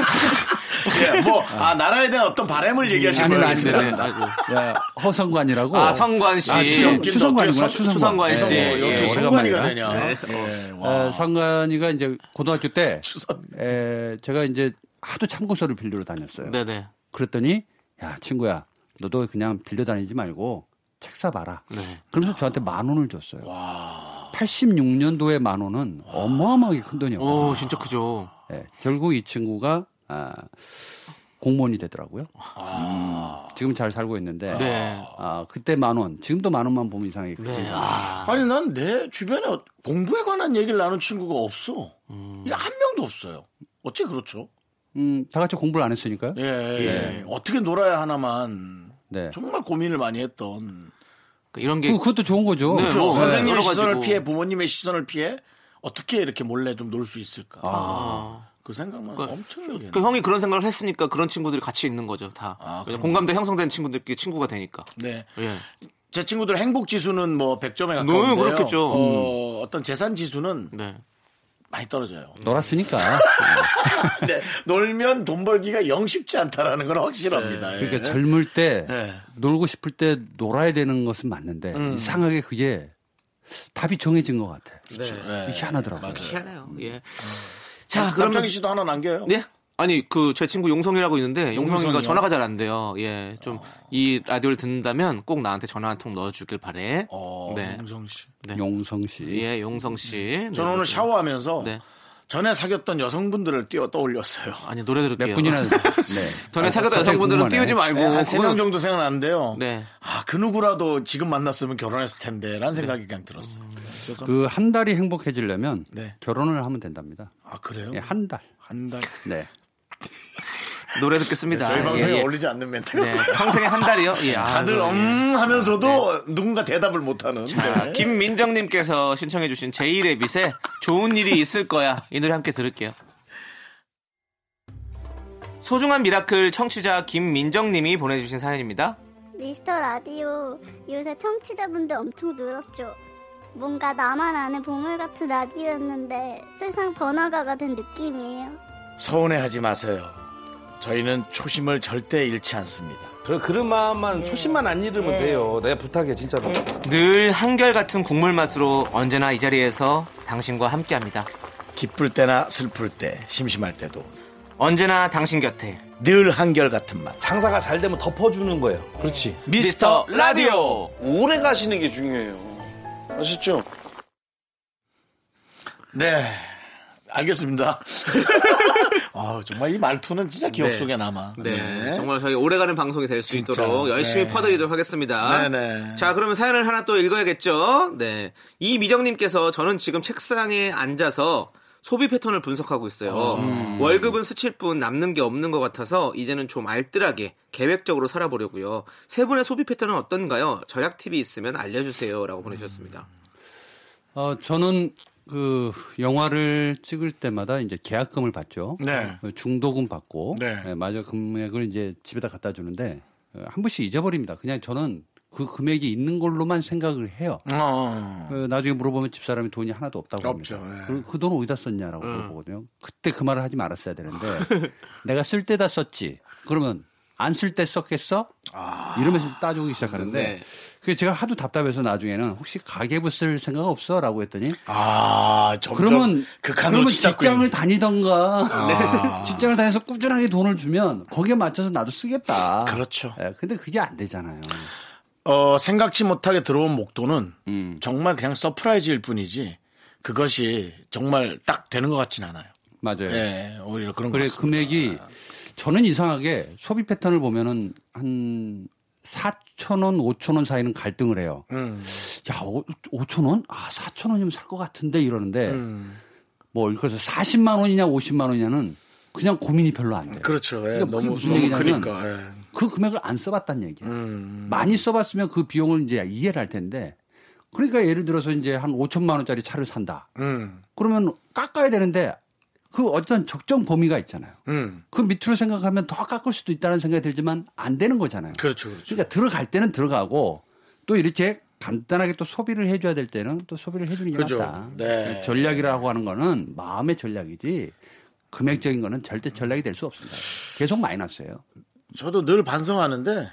S1: 예, 뭐아 나라에 대한 어떤 바램을 얘기하시는 거예요? 아니 아니
S4: 그, 야, 허선관이라고
S2: 아 성관 씨 아,
S4: 추성, 관이구나 추성관, 씨 예, 성관이가 예, 네. 되냐? 성관이가 네. 예, 이제 고등학교 때 추성... 에, 제가 이제 하도 참고서를 빌리러 다녔어요. 네네. 그랬더니 야 친구야 너도 그냥 빌려 다니지 말고 책 사봐라. 네. 그러면서 저한테 만 원을 줬어요. 와. 86년도에 만 원은 어마어마하게 큰 돈이었고. 어,
S2: 진짜 크죠. 네,
S4: 결국 이 친구가 아, 공무원이 되더라고요. 아. 음, 지금 잘 살고 있는데 네. 아, 그때 만 원, 지금도 만 원만 보면 이상해. 그치? 네.
S1: 아. 아니 난 내 주변에 공부에 관한 얘기를 나눈 친구가 없어. 음. 한 명도 없어요. 어째 그렇죠?
S4: 음, 다 같이 공부를 안 했으니까요. 예,
S1: 예. 예. 예. 어떻게 놀아야 하나만 네. 정말 고민을 많이 했던
S4: 그러니까 이런 게 그, 그것도 좋은 거죠. 네,
S1: 그렇죠. 뭐 선생님의 시선을 피해 부모님의 시선을 피해 어떻게 이렇게 몰래 좀 놀 수 있을까? 아. 그 생각만 그러니까, 엄청
S2: 그 형이 그런 생각을 했으니까 그런 친구들이 같이 있는 거죠 다 아, 공감대 형성된 친구들끼리 친구가 되니까 네.
S1: 예. 제 친구들 행복 지수는 뭐 100점에 가까운데요. 그렇겠죠. 어, 음. 어떤 재산 지수는 네. 많이 떨어져요.
S4: 놀았으니까.
S1: 네, 놀면 돈 벌기가 영 쉽지 않다라는 건 확실합니다.
S4: 네. 그러니까 예. 젊을 때 네. 놀고 싶을 때 놀아야 되는 것은 맞는데 음. 이상하게 그게 답이 정해진 것 같아. 요 그렇죠. 네. 네. 희한하더라고요. 맞아요.
S2: 희한해요.
S1: 예. 음. 자, 그럼 남희 씨도 하나 남겨요.
S2: 네. 아니 그 제 친구 용성이라고 있는데 용성이가 전화가 잘 안 돼요. 예, 좀이 어. 라디오를 듣는다면 꼭 나한테 전화 한 통 넣어주길 바래. 어, 네.
S4: 용성 씨. 네. 용성 씨.
S2: 예, 용성 씨. 음. 네,
S1: 저는 네, 오늘 샤워하면서 네. 전에 사귀었던 여성분들을 띄어 떠올렸어요.
S2: 아니 노래 들을게요. 몇 분이나 네. 전에 사귀었던 여성분들은 궁 띄우지 말고 네,
S1: 한세명 정도 생각나는데요. 네. 아그 누구라도 지금 만났으면 결혼했을 텐데라는 네. 생각이 네. 그냥 들었어요. 음,
S4: 그한 그 달이 행복해지려면 네. 결혼을 하면 된답니다.
S1: 아 그래요? 네,
S4: 한 달.
S1: 한 달. 네.
S2: 노래 듣겠습니다.
S1: 네, 저희 방송에 예, 예. 어울리지 않는 멘트 네,
S2: 평생에 한 달이요?
S1: 예, 아, 다들 그음 예. 하면서도 네, 네. 누군가 대답을 못하는.
S2: 자, 네. 김민정님께서 신청해주신 제이의 빛에 좋은 일이 있을 거야. 이 노래 함께 들을게요. 소중한 미라클 청취자 김민정님이 보내주신 사연입니다.
S6: 미스터 라디오 요새 청취자분들 엄청 늘었죠. 뭔가 나만 아는 보물 같은 라디오였는데 세상 번화가가 된 느낌이에요.
S1: 서운해하지 마세요. 저희는 초심을 절대 잃지 않습니다. 그런 그런 마음만 네. 초심만 안 잃으면 네. 돼요. 내가 부탁해 진짜로.
S2: 늘 한결같은 국물 맛으로 언제나 이 자리에서 당신과 함께합니다.
S1: 기쁠 때나 슬플 때, 심심할 때도
S2: 언제나 당신 곁에
S1: 늘 한결같은 맛. 장사가 잘 되면 덮어주는 거예요. 그렇지.
S2: 미스터 라디오.
S1: 오래 가시는 게 중요해요. 아셨죠? 네. 알겠습니다. 아 정말 이 말투는 진짜 기억 네. 속에 남아.
S2: 네. 네. 정말 저희 오래가는 방송이 될 수 있도록 열심히 네. 퍼드리도록 하겠습니다. 네네. 자 그러면 사연을 하나 또 읽어야겠죠. 네. 이미정님께서 저는 지금 책상에 앉아서 소비 패턴을 분석하고 있어요. 어. 음. 월급은 스칠 뿐 남는 게 없는 것 같아서 이제는 좀 알뜰하게 계획적으로 살아보려고요. 세 분의 소비 패턴은 어떤가요? 절약 팁이 있으면 알려주세요라고 보내주셨습니다.
S4: 어, 저는 그 영화를 찍을 때마다 이제 계약금을 받죠. 네. 그 중도금 받고 네. 네. 마저 금액을 이제 집에다 갖다 주는데 어, 한 번씩 잊어버립니다. 그냥 저는 그 금액이 있는 걸로만 생각을 해요. 어. 어. 그 나중에 물어보면 집사람이 돈이 하나도 없다고 합니다. 네. 그, 그 돈을 어디다 썼냐라고 음. 물어보거든요. 그때 그 말을 하지 말았어야 되는데 내가 쓸 때 다 썼지. 그러면 안 쓸 때 썼겠어? 아. 이러면서 따지기 시작하는데 네. 그 제가 하도 답답해서 나중에는 혹시 가계부 쓸 생각 없어라고 했더니
S1: 아 그러면
S4: 그러면 직장을 다니던가 아. 직장을 다녀서 꾸준하게 돈을 주면 거기에 맞춰서 나도 쓰겠다.
S1: 그렇죠.
S4: 네, 근데 그게 안 되잖아요.
S1: 어 생각지 못하게 들어온 목돈은 음. 정말 그냥 서프라이즈일 뿐이지 그것이 정말 딱 되는 것 같진 않아요.
S4: 맞아요. 예, 오히려 그런 그래, 것 같습니다. 금액이 저는 이상하게 소비 패턴을 보면은 한 4,000원, 5,000원 사이는 갈등을 해요. 음. 야, 5,000원? 아, 4,000원이면 살 것 같은데 이러는데 음. 뭐 그래서 40만 원이냐 50만 원이냐는 그냥 고민이 별로 안 돼요.
S1: 그렇죠. 예, 그러니까 너무 무슨 너무 크니까.
S4: 예. 그 금액을 안 써봤단 얘기예요. 음, 음. 많이 써봤으면 그 비용을 이제 이해를 할 텐데 그러니까 예를 들어서 이제 한 5천만 원짜리 차를 산다. 음. 그러면 깎아야 되는데 그 어떤 적정 범위가 있잖아요. 음. 그 밑으로 생각하면 더 깎을 수도 있다는 생각이 들지만 안 되는 거잖아요.
S1: 그렇죠,
S4: 그렇죠. 그러니까 들어갈 때는 들어가고 또 이렇게 간단하게 또 소비를 해줘야 될 때는 또 소비를 해주는 게 그렇죠. 낫다. 네. 네. 전략이라고 하는 거는 마음의 전략이지 금액적인 거는 절대 전략이 될 수 없습니다. 계속 마이너스예요.
S1: 저도 늘 반성하는데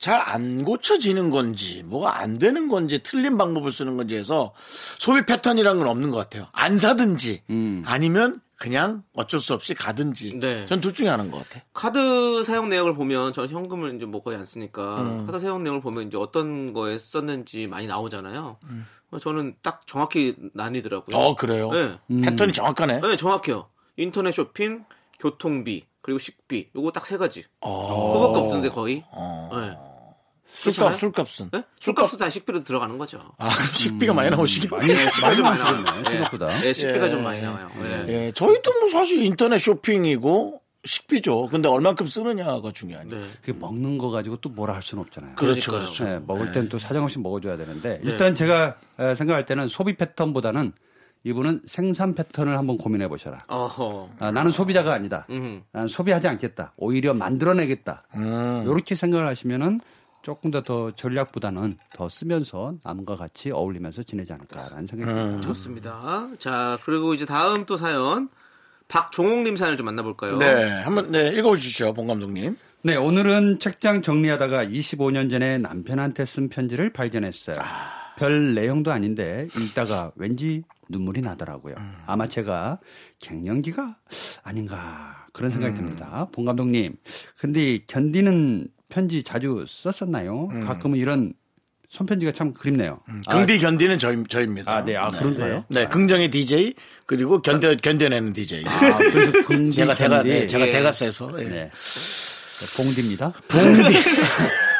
S1: 잘 안 고쳐지는 건지 뭐가 안 되는 건지 틀린 방법을 쓰는 건지 해서 소비 패턴이란 건 없는 것 같아요. 안 사든지 음. 아니면 그냥 어쩔 수 없이 가든지. 네. 전 둘 중에 하는 것 같아.
S2: 카드 사용 내역을 보면 저는 현금을 이제 뭐 거의 안 쓰니까 음. 카드 사용 내역을 보면 이제 어떤 거에 썼는지 많이 나오잖아요. 음. 저는 딱 정확히 나뉘더라고요. 어
S1: 그래요? 네. 음. 패턴이 정확하네.
S2: 네 정확해요. 인터넷 쇼핑, 교통비 그리고 식비 요거 딱 세 가지. 어. 그거밖에 없던데 거의. 어. 네.
S1: 네? 술값, 술값은. 네?
S2: 술값은 다 식비로 들어가는 거죠.
S1: 아, 식비가 음. 많이 나오시긴 많이, 네, 많이, 많이
S2: 나오시네 예, 식비가 좀 예. 많이 나와요. 예.
S1: 예. 저희도 뭐 사실 인터넷 쇼핑이고 식비죠. 근데 얼만큼 쓰느냐가 중요하니까. 네.
S4: 그게 먹는 거 가지고 또 뭐라 할 수는 없잖아요. 그렇죠. 그렇죠. 네, 먹을 땐 또 사정없이 먹어줘야 되는데 네. 일단 제가 생각할 때는 소비 패턴보다는 이분은 생산 패턴을 한번 고민해 보셔라. 아, 나는 소비자가 아니다. 음흠. 소비하지 않겠다. 오히려 만들어내겠다. 음. 이렇게 생각을 하시면은 조금 더 더 전략보다는 더 쓰면서 남과 같이 어울리면서 지내지 않을까라는 생각이 듭니다. 음.
S2: 좋습니다. 자, 그리고 이제 다음 또 사연 박종옥님 사연을 좀 만나볼까요?
S1: 네, 한번 네 읽어주시죠, 봉 감독님.
S4: 네, 오늘은 책장 정리하다가 25년 전에 남편한테 쓴 편지를 발견했어요. 아... 별 내용도 아닌데 읽다가 왠지 눈물이 나더라고요. 음... 아마 제가 갱년기가 아닌가 그런 생각이 음... 듭니다. 봉 감독님, 근데 견디는 편지 자주 썼었나요? 음. 가끔은 이런 손편지가 참 그립네요.
S1: 음. 긍디
S4: 아,
S1: 견디는 저희, 저입니다. 아, 네. 아, 네. 그런가요? 네. 아. 긍정의 DJ, 그리고 견뎌, 견뎌내는 DJ. 아, 그래서 긍디. 제가 대가, 네, 제가 예. 대가 세서. 예. 네.
S4: 봉디입니다.
S1: 봉디. 봉디.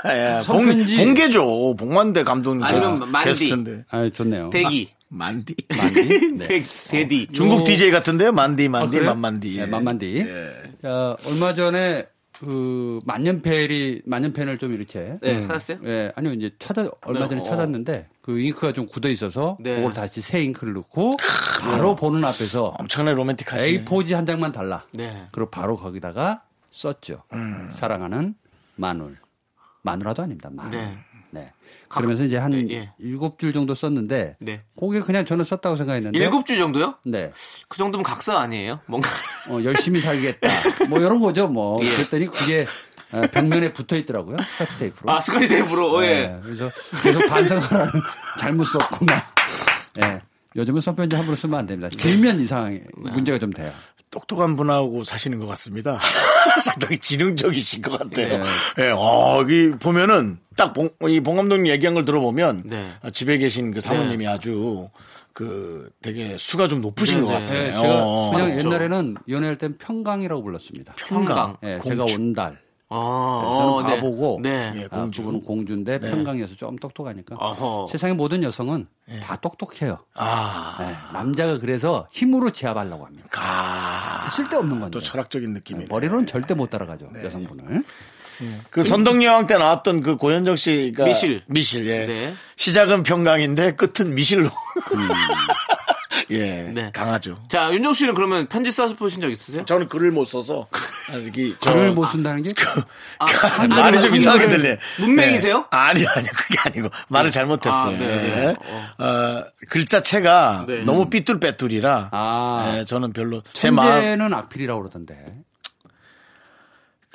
S1: 예, 봉, 봉계죠. 봉만대 감독님. 아니면 만디.
S2: 게스트
S4: 아, 좋네요.
S2: 대기.
S4: 아,
S1: 만디. 만디.
S2: 네. 대, 대디.
S1: 중국 DJ 같은데요? 만디, 아, 만디, 아, 만만디.
S4: 네, 만만디. 예. 얼마 전에 그 만년필이 만년펜을 좀 이렇게
S2: 네, 음, 찾았어요? 예,
S4: 아니요 이제 찾아 얼마 전에 네, 어. 찾았는데 어. 그 잉크가 좀 굳어 있어서 네. 그걸 다시 새 잉크를 넣고 바로 네. 보는 앞에서
S1: 엄청나게 로맨틱하시네.
S4: A4지 한 장만 달라.
S1: 네.
S4: 그리고 바로 거기다가 썼죠. 음. 사랑하는 마눌. 마누라도 아닙니다. 마눌. 네. 네. 그러면서 이제 한 예, 예. 일곱 줄 정도 썼는데 네. 그게 그냥 저는 썼다고 생각했는데
S2: 일곱 줄 정도요? 네. 그 정도면 각서 아니에요? 뭔가
S4: 어, 열심히 살겠다. 뭐 이런 거죠, 뭐. 예. 그랬더니 그게 어, 벽면에 붙어 있더라고요. 스카치 테이프로.
S2: 아, 스카치 테이프로. 어, 예. 네.
S4: 예. 그래서 계속 반성하라는 잘못 썼구나. 예. 네. 요즘은 손편지 함부로 쓰면 안 됩니다. 길면 이상 네. 문제가 좀 돼요.
S1: 똑똑한 분하고 사시는 것 같습니다. 상당히 지능적이신 것 같아요. 네. 예, 네. 어, 네. 이 보면은 딱 이봉 감독님 얘기한 걸 들어보면 네. 아, 집에 계신 그 사모님이 네. 아주 그 되게 수가 좀 높으신 네, 것 같아요. 제가
S4: 어, 어. 그렇죠. 옛날에는 연애할 땐 평강이라고 불렀습니다. 평강. 평강. 예, 제가 온달. 아, 네, 저는 아, 바보고 네. 네. 공주. 는 공주인데 네. 평강에서 좀 똑똑하니까 어허. 세상의 모든 여성은 네. 다 똑똑해요. 아. 네, 남자가 그래서 힘으로 제압하려고 합니다. 아. 쓸데없는 건데. 또
S1: 철학적인 느낌이
S4: 머리로는 절대 못 따라가죠 여성분을.
S1: 예. 그 선덕여왕 때 나왔던 그 고현정 씨가 미실 미실 예. 시작은 평강인데 끝은 미실로. 음. 예. 네. 강하죠.
S2: 자, 윤정 씨는 그러면 편지 써서 보신 적 있으세요?
S1: 저는 글을 못 써서.
S4: 여기 글을 못 쓴다는 게? 그,
S1: 아, 아, 말이 좀 이상하게 들려.
S2: 문맹이세요? 네.
S1: 아니, 요 아니, 요 그게 아니고. 말을 네. 잘못했어요. 아, 네. 네. 네. 어. 어, 글자체가 네. 너무 삐뚤빼뚤이라 아. 저는 별로.
S4: 제 마음. 는 악필이라고 그러던데.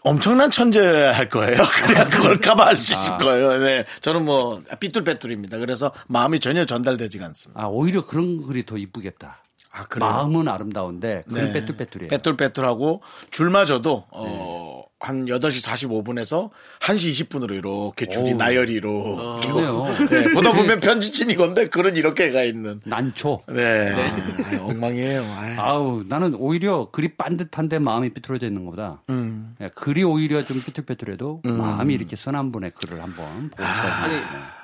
S1: 엄청난 천재할 거예요. 그래야 아, 그걸 커버할 수 있을 아. 거예요. 네. 저는 뭐 삐뚤빼뚤입니다. 그래서 마음이 전혀 전달되지가 않습니다.
S4: 아, 오히려 그런 글이 더 이쁘겠다. 아, 마음은 아름다운데 그건 네. 빼뚤빼뚤해요.
S1: 빼뚤빼뚤하고 줄마저도 네. 어, 한 8시 45분에서 1시 20분으로 이렇게 줄이 나열이로. 아, 네, 보다 보면 편지친이 건데 그런 이렇게 가 있는.
S4: 난초.
S1: 네. 아, 엉망이에요. 아유.
S4: 아우, 나는 오히려 글이 빤듯한데 마음이 삐뚤어져 있는 거다 음. 글이 예, 오히려 좀 삐뚤빼뚤해도 음. 마음이 이렇게 선한 분의 글을 한번 보고 싶어요. 아.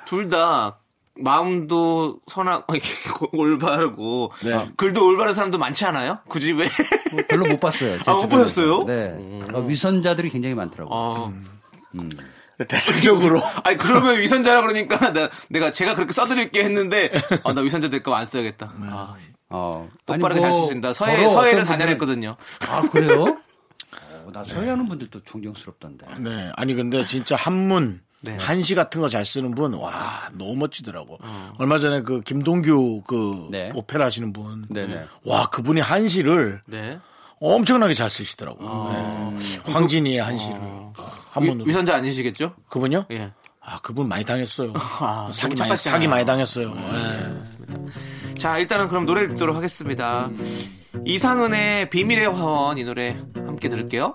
S2: 둘다 마음도 선악 올바르고 네. 글도 올바른 사람도 많지 않아요? 굳이 그 왜?
S4: 뭐 별로 못 봤어요.
S2: 아, 못 보셨어요?
S4: 네. 음. 위선자들이 굉장히 많더라고요. 아. 음.
S1: 음. 네, 대체적으로.
S2: 아니 그러면 위선자라 그러니까 나, 내가 제가 그렇게 써드릴게 했는데 아, 나 위선자 될 거면 안 써야겠다. 네. 아, 어. 똑바르게 뭐, 잘 쓰신다. 서해 서해를 4년 했거든요.
S4: 아 그래요? 어, 나 서해하는 분들도 존경스럽던데.
S1: 네. 아니 근데 진짜 한문 네. 한시 같은 거 잘 쓰는 분, 와, 너무 멋지더라고. 어. 얼마 전에 그 김동규 그 네. 오페라 하시는 분, 네네. 네. 와, 그분이 한시를 네. 엄청나게 잘 쓰시더라고. 어. 네. 황진이의 한시를. 어.
S2: 한번 위선자 아니시겠죠?
S1: 그분요? 예. 아, 그분 많이 당했어요. 아, 사기, 많이, 사기 많이 당했어요. 네.
S2: 네. 자, 일단은 그럼 노래 듣도록 하겠습니다. 음. 이상은의 비밀의 화원 이 노래 함께 들을게요.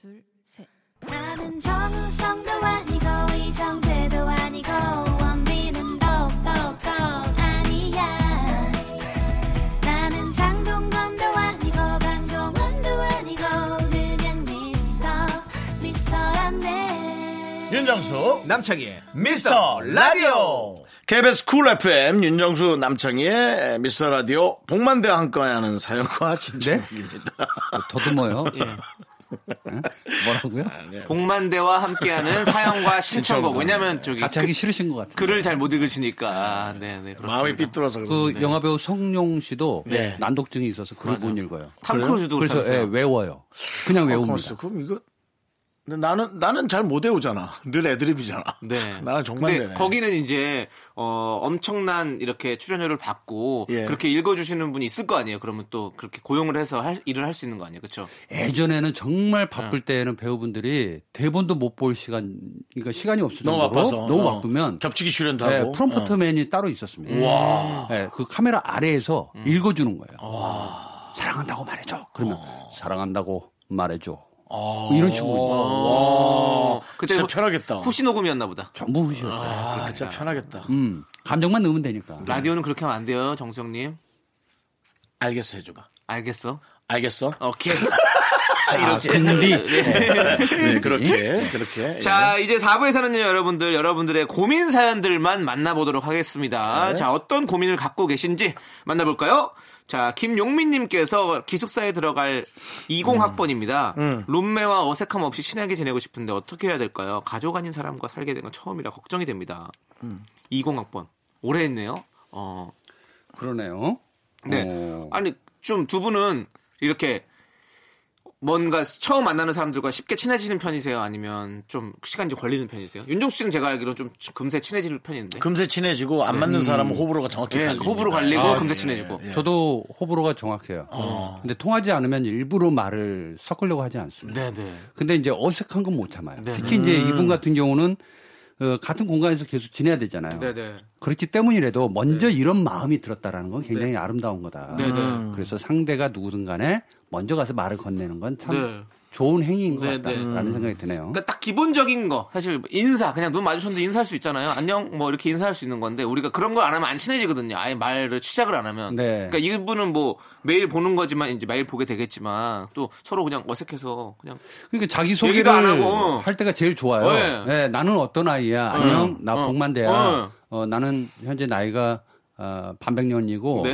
S7: 둘, 셋. 나는 정우성도 아니고 이정재도 아니고 원빈은 더욱더 아니야
S1: 나는 장동건도 아니고 강동원도 아니고 그냥 미스터 미스터란데 윤정수 남창희의 미스터 라디오 KBS 쿨 FM 윤정수 남창희의 미스터 라디오 복만대와 함께하는 사연과 네.
S4: 진행입니다. 뭐 더듬어요. 예. 뭐라고요? 아,
S2: 네. 복만대와 함께하는 사연과 신청곡. 왜냐면 네. 저기
S4: 갑자기 그, 싫으신 것 같아요.
S2: 글을 잘 못 읽으시니까. 아, 네, 네.
S1: 마음이 삐뚤어서 그
S4: 영화 배우 성룡 씨도 네. 난독증이 있어서 글을 맞아. 못 읽어요. 탐크루즈도 그래서 예, 외워요. 그냥 아, 외웁니다. 아, 그럼 이거
S1: 나는 나는 잘 못 외우잖아. 늘 애드립이잖아. 네. 나는 정말 근데
S2: 되네. 거기는 이제 어 엄청난 이렇게 출연료를 받고 예. 그렇게 읽어 주시는 분이 있을 거 아니에요. 그러면 또 그렇게 고용을 해서 할, 일을 할 수 있는 거 아니에요. 그렇죠?
S4: 예전에는 정말 바쁠 어. 때는 에 배우분들이 대본도 못 볼 시간 그러니까 시간이 없을 정도 너무 바빠서 너무 어. 바쁘면
S1: 겹치기 출연도 네, 하고
S4: 프롬프터맨이 어. 따로 있었습니다. 와. 네, 그 카메라 아래에서 음. 읽어 주는 거예요. 와. 사랑한다고 말해줘. 그러면 어. 사랑한다고 말해줘. 뭐 이런 식으로. 아.
S1: 와. 그때 진짜 편하겠다.
S2: 후시 녹음이었나 보다.
S4: 전부 후시였죠. 아, 그러니까.
S1: 진짜 편하겠다.
S4: 음. 음. 감정만 넣으면 되니까.
S2: 라디오는 그렇게 하면 안 돼요, 정수영님.
S1: 알겠어 해줘봐.
S2: 알겠어.
S1: 알겠어.
S2: 오케이.
S1: 아, 이렇게. 근디. 네. 네. 네 그렇게. 그렇게.
S2: 예. 자, 예. 이제 4부에서는요, 여러분들, 여러분들의 고민 사연들만 만나보도록 하겠습니다. 네. 자, 어떤 고민을 갖고 계신지 만나볼까요? 자, 김용민님께서 기숙사에 들어갈 20학번입니다. 음. 음. 룸메와 어색함 없이 친하게 지내고 싶은데 어떻게 해야 될까요? 가족 아닌 사람과 살게 된 건 처음이라 걱정이 됩니다. 음. 20학번. 오래 했네요. 어.
S4: 그러네요.
S2: 네. 오. 어. 아니, 좀 두 분은 이렇게 뭔가 처음 만나는 사람들과 쉽게 친해지는 편이세요? 아니면 좀 시간이 좀 걸리는 편이세요? 윤종수 씨는 제가 알기로좀 금세 친해지는 편인데.
S1: 금세 친해지고 안 네. 맞는 음. 사람은 호불호가 정확히 예,
S2: 갈립니다. 호불호 갈리고 아, 금세 예, 친해지고.
S4: 예. 저도 호불호가 정확해요. 어. 근데 통하지 않으면 일부러 말을 섞으려고 하지 않습니다. 네네. 네. 근데 이제 어색한 건 못 참아요. 네네. 특히 이제 음. 이분 같은 경우는 어, 같은 공간에서 계속 지내야 되잖아요. 네네. 네. 그렇기 때문이라도 먼저 네. 이런 마음이 들었다라는 건 굉장히 네. 아름다운 거다. 네네. 음. 그래서 상대가 누구든 간에 먼저 가서 말을 건네는 건참 네. 좋은 행위인 것 네, 네. 같다라는 네. 생각이 드네요. 그러니까
S2: 딱 기본적인 거 사실 인사 그냥 눈 마주쳤는데 인사할 수 있잖아요. 안녕 뭐 이렇게 인사할 수 있는 건데 우리가 그런 걸 안 하면 안 친해지거든요. 아예 말을 시작을 안 하면. 네. 그러니까 이분은 뭐 매일 보는 거지만 이제 매일 보게 되겠지만 또 서로 그냥 어색해서 그냥
S4: 그러니까 자기 소개도안 하고 할 때가 제일 좋아요. 네. 네 나는 어떤 아이야. 네. 안녕 나 어. 어. 복만대야. 어. 어, 나는 현재 나이가 어, 반백년이고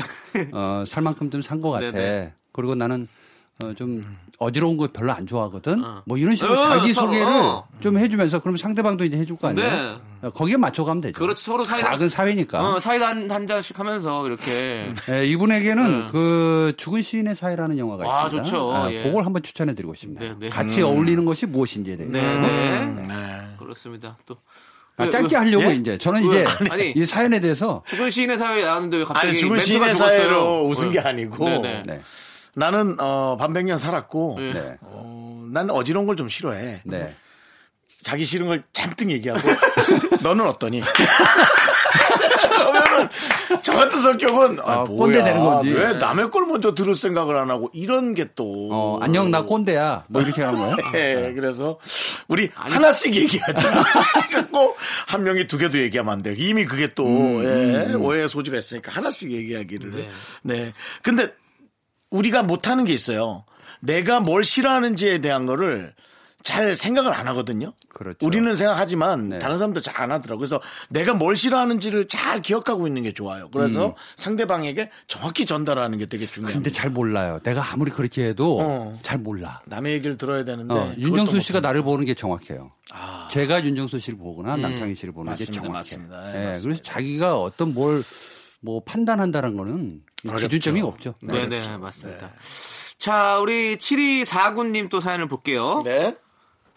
S4: 어, 살 만큼 좀 산 것 같아. 그리고 나는 어, 좀 어지러운 거 별로 안 좋아하거든. 어. 뭐 이런 식으로 어, 자기 서로, 소개를 어. 좀 해주면서 그럼 상대방도 이제 해줄 거 아니에요. 네. 거기에 맞춰가면 되죠. 그렇죠. 서로 사이 작은 사회니까. 어,
S2: 사이다 한, 한 잔씩 하면서 이렇게. 네,
S4: 이분에게는 네. 그 죽은 시인의 사회라는 영화가 아, 있습니다. 좋죠. 네, 예. 그걸 한번 추천해드리고 싶습니다. 네, 네. 같이 음. 어울리는 것이 무엇인지에 대해서.
S2: 네, 네. 그렇습니다. 또.
S4: 아, 짧게 하려고 예? 이제 저는 이제 아니, 이 사연에 대해서
S2: 죽은 시인의 사회 나왔는데 왜 갑자기 아니, 죽은 시인의 죽었어요? 사회로
S1: 웃은 게 아니고 네네. 네. 나는 어, 반백년 살았고 네. 어, 네. 난 어지러운 걸 좀 싫어해. 네. 자기 싫은 걸 잔뜩 얘기하고 너는 어떠니? 그러면저 같은 성격은 아, 아, 꼰대 되는 건지 왜 네. 남의 걸 먼저 들을 생각을 안 하고 이런 게또 어,
S4: 안녕 나 꼰대야 뭐 이렇게 하는 거예요?
S1: 예, 네, 그래서 우리 아니, 하나씩 얘기하자. 그한 명이 두 개도 얘기하면 안 돼요. 이미 그게 또 음, 예, 음. 음. 오해의 소지가 있으니까 하나씩 얘기하기를. 네. 네. 근데 우리가 못하는 게 있어요. 내가 뭘 싫어하는지에 대한 거를 잘 생각을 안 하거든요. 그렇죠. 우리는 생각하지만 네. 다른 사람도잘 안 하더라고요. 그래서 내가 뭘 싫어하는지를 잘 기억하고 있는 게 좋아요. 그래서 음. 상대방에게 정확히 전달하는 게 되게 중요해요.
S4: 근데 잘 몰라요. 내가 아무리 그렇게 해도 어. 잘 몰라.
S1: 남의 얘기를 들어야 되는데. 어.
S4: 윤정수 씨가 나를 보는 게 정확해요. 아. 제가 윤정수 씨를 보거나 음. 남창희 씨를 보는 맞습니다. 게 정확해요. 맞습니다. 네, 맞습니다. 그래서 자기가 어떤 뭘 뭐 판단한다는 거는 어렵죠. 기준점이 없죠. 네, 네,
S2: 네 그렇죠. 맞습니다. 네. 자, 우리 7249님 또 사연을 볼게요. 네.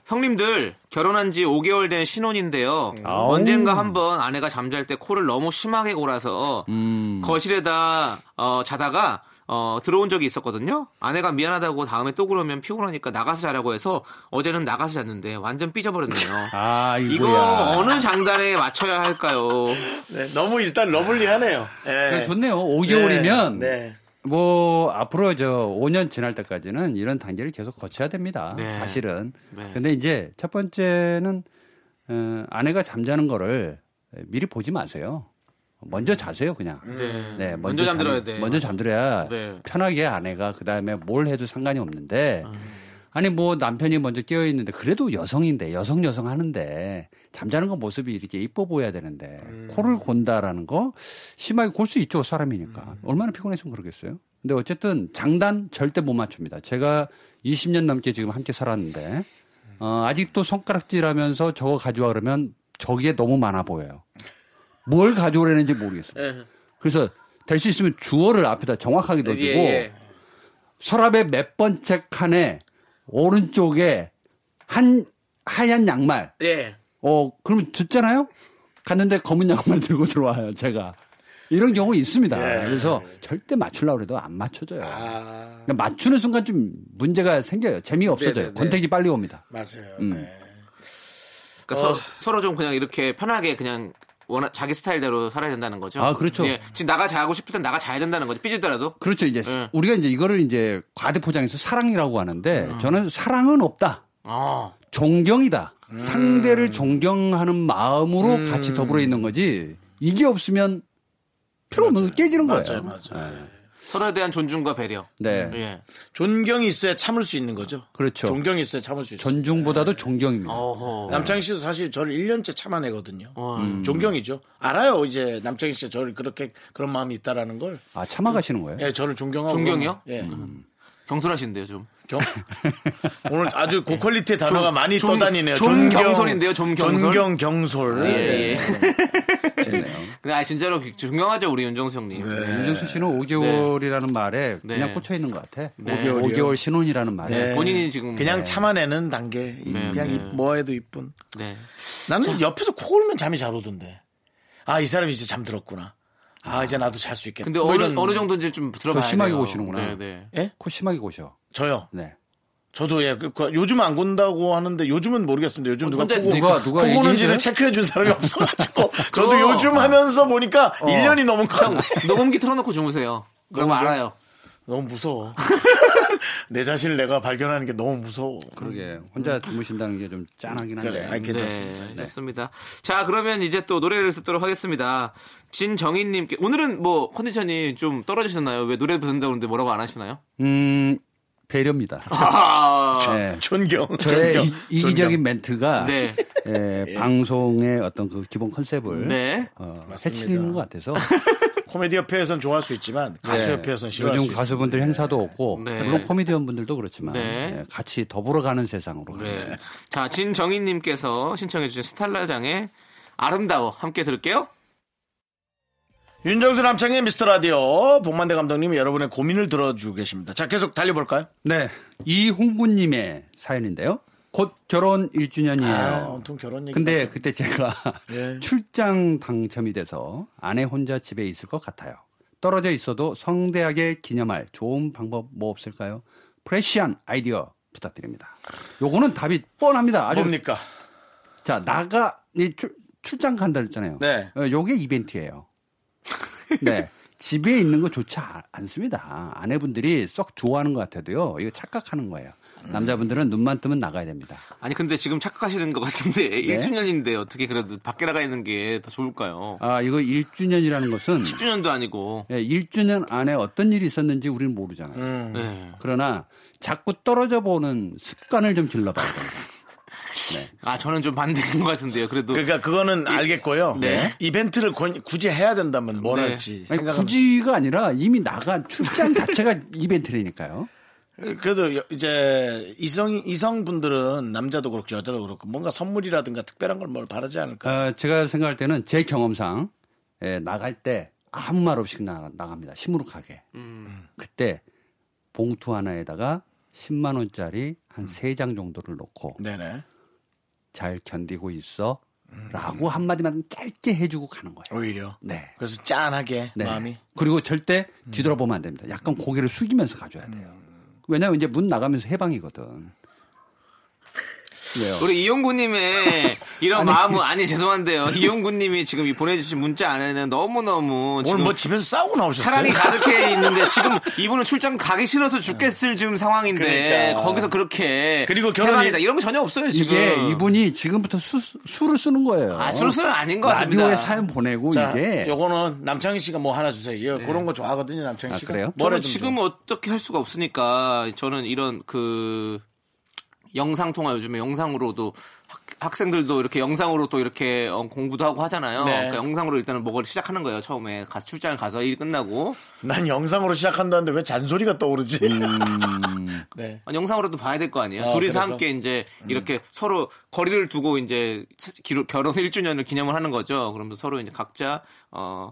S2: 형님들 결혼한 지 5개월 된 신혼인데요. 음. 아우. 언젠가 한번 아내가 잠잘 때 코를 너무 심하게 골아서 음. 거실에다 어, 자다가 어, 들어온 적이 있었거든요. 아내가 미안하다고 다음에 또 그러면 피곤하니까 나가서 자라고 해서 어제는 나가서 잤는데 완전 삐져버렸네요. 아, 이거 어느 장단에 맞춰야 할까요?
S1: 네, 너무 일단 러블리하네요. 아,
S4: 네. 좋네요. 5개월이면 네, 뭐 앞으로 저 5년 지날 때까지는 이런 단계를 계속 거쳐야 됩니다. 네. 사실은. 네. 근데 이제 첫 번째는 어, 아내가 잠자는 거를 미리 보지 마세요. 먼저 자세요 그냥.
S2: 음. 네. 네 먼저, 먼저 잠들어야 돼.
S4: 먼저 잠들어야 네. 편하게 아내가 그 다음에 뭘 해도 상관이 없는데 음. 아니 뭐 남편이 먼저 깨어 있는데 그래도 여성인데 여성 여성 하는데 잠자는 거 모습이 이렇게 이뻐 보여야 되는데 음. 코를 곤다라는 거 심하게 골 수 있죠 사람이니까 음. 얼마나 피곤해서 그러겠어요. 근데 어쨌든 장단 절대 못 맞춥니다. 제가 20년 넘게 지금 함께 살았는데 어, 아직도 손가락질하면서 저거 가져와 그러면 저기에 너무 많아 보여요. 뭘 가져오려는지 모르겠어요. 예. 그래서 될 수 있으면 주어를 앞에다 정확하게 넣어주고 예, 예, 예. 서랍의 몇 번째 칸에 오른쪽에 한 하얀 양말. 예. 어 그러면 듣잖아요. 갔는데 검은 양말 들고 들어와요. 제가 이런 경우 있습니다. 예. 그래서 절대 맞추려고 해도 안 맞춰져요. 아. 그러니까 맞추는 순간 좀 문제가 생겨요. 재미 없어져요. 네, 네, 네. 권태기 빨리 옵니다.
S1: 맞아요.
S2: 음. 네. 그러니까 어. 서로 좀 그냥 이렇게 편하게 그냥 워낙 자기 스타일대로 살아야 된다는 거죠. 아, 그렇죠. 예, 지금 나가 자고 싶을 땐 나가 자야 된다는 거죠. 삐지더라도.
S4: 그렇죠. 이제 예. 우리가 이제 이거를 이제 과대 포장해서 사랑이라고 하는데 음. 저는 사랑은 없다. 어. 존경이다. 음. 상대를 존경하는 마음으로 음. 같이 더불어 있는 거지. 이게 없으면 필요 없는 맞아요. 깨지는 맞아요. 거예요. 맞아요. 예.
S2: 서로에 대한 존중과 배려.
S4: 네. 예.
S1: 존경이 있어야 참을 수 있는 거죠. 그렇죠. 존경이 있어야 참을 수 있어요.
S4: 존중보다도 네. 존경입니다. 어허.
S1: 남창희 씨도 사실 저를 1년째 참아내거든요. 어. 음. 존경이죠. 알아요. 이제 남창희 씨가 저를 그렇게 그런 마음이 있다라는 걸.
S4: 아, 참아가시는 거예요?
S1: 예, 저를 존경하고.
S2: 존경이요? 예. 음. 경솔하신데요 좀. 경...
S1: 오늘 아주 고퀄리티의 단어가 좀, 많이 좀, 떠다니네요.
S2: 좀 존경, 경솔인데요, 좀 경솔.
S1: 존경 경솔. 아, 예, 네. 예. 네.
S2: 네. 근데 아 진짜로 그 존경하죠 우리 윤정수 형님. 네.
S4: 네 윤정수 씨는 5개월이라는 네. 말에 네. 그냥 꽂혀 있는 것 같아. 5개월, 5개월 신혼이라는 말에
S2: 본인이 지금
S1: 그냥 참아내는 단계. 그냥 뭐해도 이쁜. 네. 나는 자. 옆에서 코 골면 잠이 잘 오던데. 아 이 사람이 진짜 잠들었구나. 아 이제 나도 잘 수 있겠다. 근데 뭐
S2: 어느 어느 정도인지 좀 들어봐야 더
S4: 심하게
S2: 돼
S4: 고시는구나. 네,
S1: 네. 예?
S4: 코 심하게 고셔.
S1: 저요. 네. 저도 예, 그, 그, 요즘 안 건다고 하는데 요즘은 모르겠습니다. 요즘 어, 누가 보고 누가 누가 고는지를 체크해 준 사람이 없어가지고 저도 요즘 어. 하면서 보니까 어. 1년이 넘은 거같요
S2: 녹음기 틀어놓고 주무세요. 그럼 알아요.
S1: 너무 무서워. 내 자신을 내가 발견하는 게 너무 무서워.
S4: 그러게 혼자 주무신다는 게 좀 짠하긴 한데. 그래, 아니,
S1: 괜찮습니다.
S2: 네, 네, 좋습니다. 자 그러면 이제 또 노래를 듣도록 하겠습니다. 진정인님 께 오늘은 뭐 컨디션이 좀 떨어지셨나요? 왜 노래 부른다고 하는데 뭐라고 안 하시나요?
S4: 음 배려입니다.
S1: 아~ 네. 존경.
S4: 저의 존경. 이, 기적인 멘트가 네. 네. 방송의 어떤 그 기본 컨셉을 네. 어, 해치는 것 같아서
S1: 코미디 협회에선 좋아할 수 있지만 네. 가수 협회에선 싫어할
S4: 요즘 가수분들 행사도 네. 없고 물론 네. 코미디언 분들도 그렇지만 같이 더불어 가는 세상으로. 네.
S2: 자 진정희님께서 신청해주신 스탈라장의 아름다워 함께 들을게요.
S1: 윤정수 남창의 미스터 라디오 복만대 감독님이 여러분의 고민을 들어주고 계십니다. 자 계속 달려볼까요?
S4: 네, 이홍구님의 사연인데요. 곧 결혼 1주년이에요. 아, 결혼 얘기. 근데 그때 제가 예. 출장 당첨이 돼서 아내 혼자 집에 있을 것 같아요. 떨어져 있어도 성대하게 기념할 좋은 방법 뭐 없을까요? 프레시한 아이디어 부탁드립니다. 요거는 답이 뻔합니다.
S1: 아주 뭡니까?
S4: 자, 나가 이 출, 출장 간다 그랬잖아요. 네. 어, 요게 이벤트예요. 네. 집에 있는 거 좋지 않습니다. 아내분들이 썩 좋아하는 것 같아도요. 이거 착각하는 거예요. 남자분들은 눈만 뜨면 나가야 됩니다.
S2: 아니 근데 지금 착각하시는 것 같은데 네? 1주년인데 어떻게 그래도 밖에 나가 있는 게 더 좋을까요?
S4: 아 이거 1주년이라는 것은
S2: 10주년도 아니고
S4: 네, 1주년 안에 어떤 일이 있었는지 우리는 모르잖아요. 음. 네. 네. 그러나 자꾸 떨어져 보는 습관을 좀 길러봐야 됩니다. 네.
S2: 아 저는 좀 반대인 것 같은데요. 그래도
S1: 그러니까 그거는 이, 알겠고요. 네. 이벤트를 권, 굳이 해야 된다면 뭘 네. 할지 아니, 굳이가
S4: 아니라 이미 나간 출장 자체가 이벤트라니까요.
S1: 그래도 이제 이성 이성 분들은 남자도 그렇고 여자도 그렇고 뭔가 선물이라든가 특별한 걸 뭘 바라지 않을까? 어,
S4: 아, 제가 생각할 때는 제 경험상 예, 나갈 때 아무 말 없이 나, 갑니다 시무룩하게. 음. 그때 봉투 하나에다가 10만 원짜리 한세 음. 장 정도를 놓고 네네. 잘 견디고 있어. 음. 라고 한마디만 짧게 해주고 가는 거예요.
S1: 오히려. 네. 그래서 짠하게 네. 마음이.
S4: 그리고 절대 음. 뒤돌아보면 안 됩니다. 약간 고개를 숙이면서 가줘야 돼요. 음. 왜냐하면 이제 문 나가면서 해방이거든.
S2: 왜요? 우리 이용구님의 이런 아니, 마음은 아니 죄송한데요. 이용구님이 지금 보내주신 문자 안에는 너무 너무
S1: 오늘 뭐 집에서 싸우고 나오셨어요?
S2: 사랑이 가득해 있는데 지금 이분은 출장 가기 싫어서 죽겠을 지금 상황인데 그러니까. 거기서 그렇게 그리고 결혼이 다 이런 거 전혀 없어요 지금.
S4: 이게 이분이 지금부터 수, 술을 쓰는 거예요.
S2: 아 술술은 아닌 것 같습니다. 라디오에
S4: 사연 보내고 자, 이게
S1: 요거는 남창희 씨가 뭐 하나 주세요. 네. 그런 거 좋아하거든요 남창희 아, 씨가.
S4: 그래요?
S2: 저는 지금 좀. 어떻게 할 수가 없으니까 저는 이런 그 영상 통화 요즘에 영상으로도 학, 생들도 이렇게 영상으로 또 이렇게 어, 공부도 하고 하잖아요. 네. 그러니까 영상으로 일단은 뭐를 시작하는 거예요. 처음에 가서 출장을 가서 일 끝나고
S1: 난 영상으로 시작한다는데 왜 잔소리가 떠오르지?
S2: 음... 네. 아니, 영상으로도 봐야 될 거 아니에요. 아, 둘이서 그래서? 함께 이제 음. 이렇게 음. 서로 거리를 두고 이제 결혼 1주년을 기념을 하는 거죠. 그러면서 로 이제 각자 어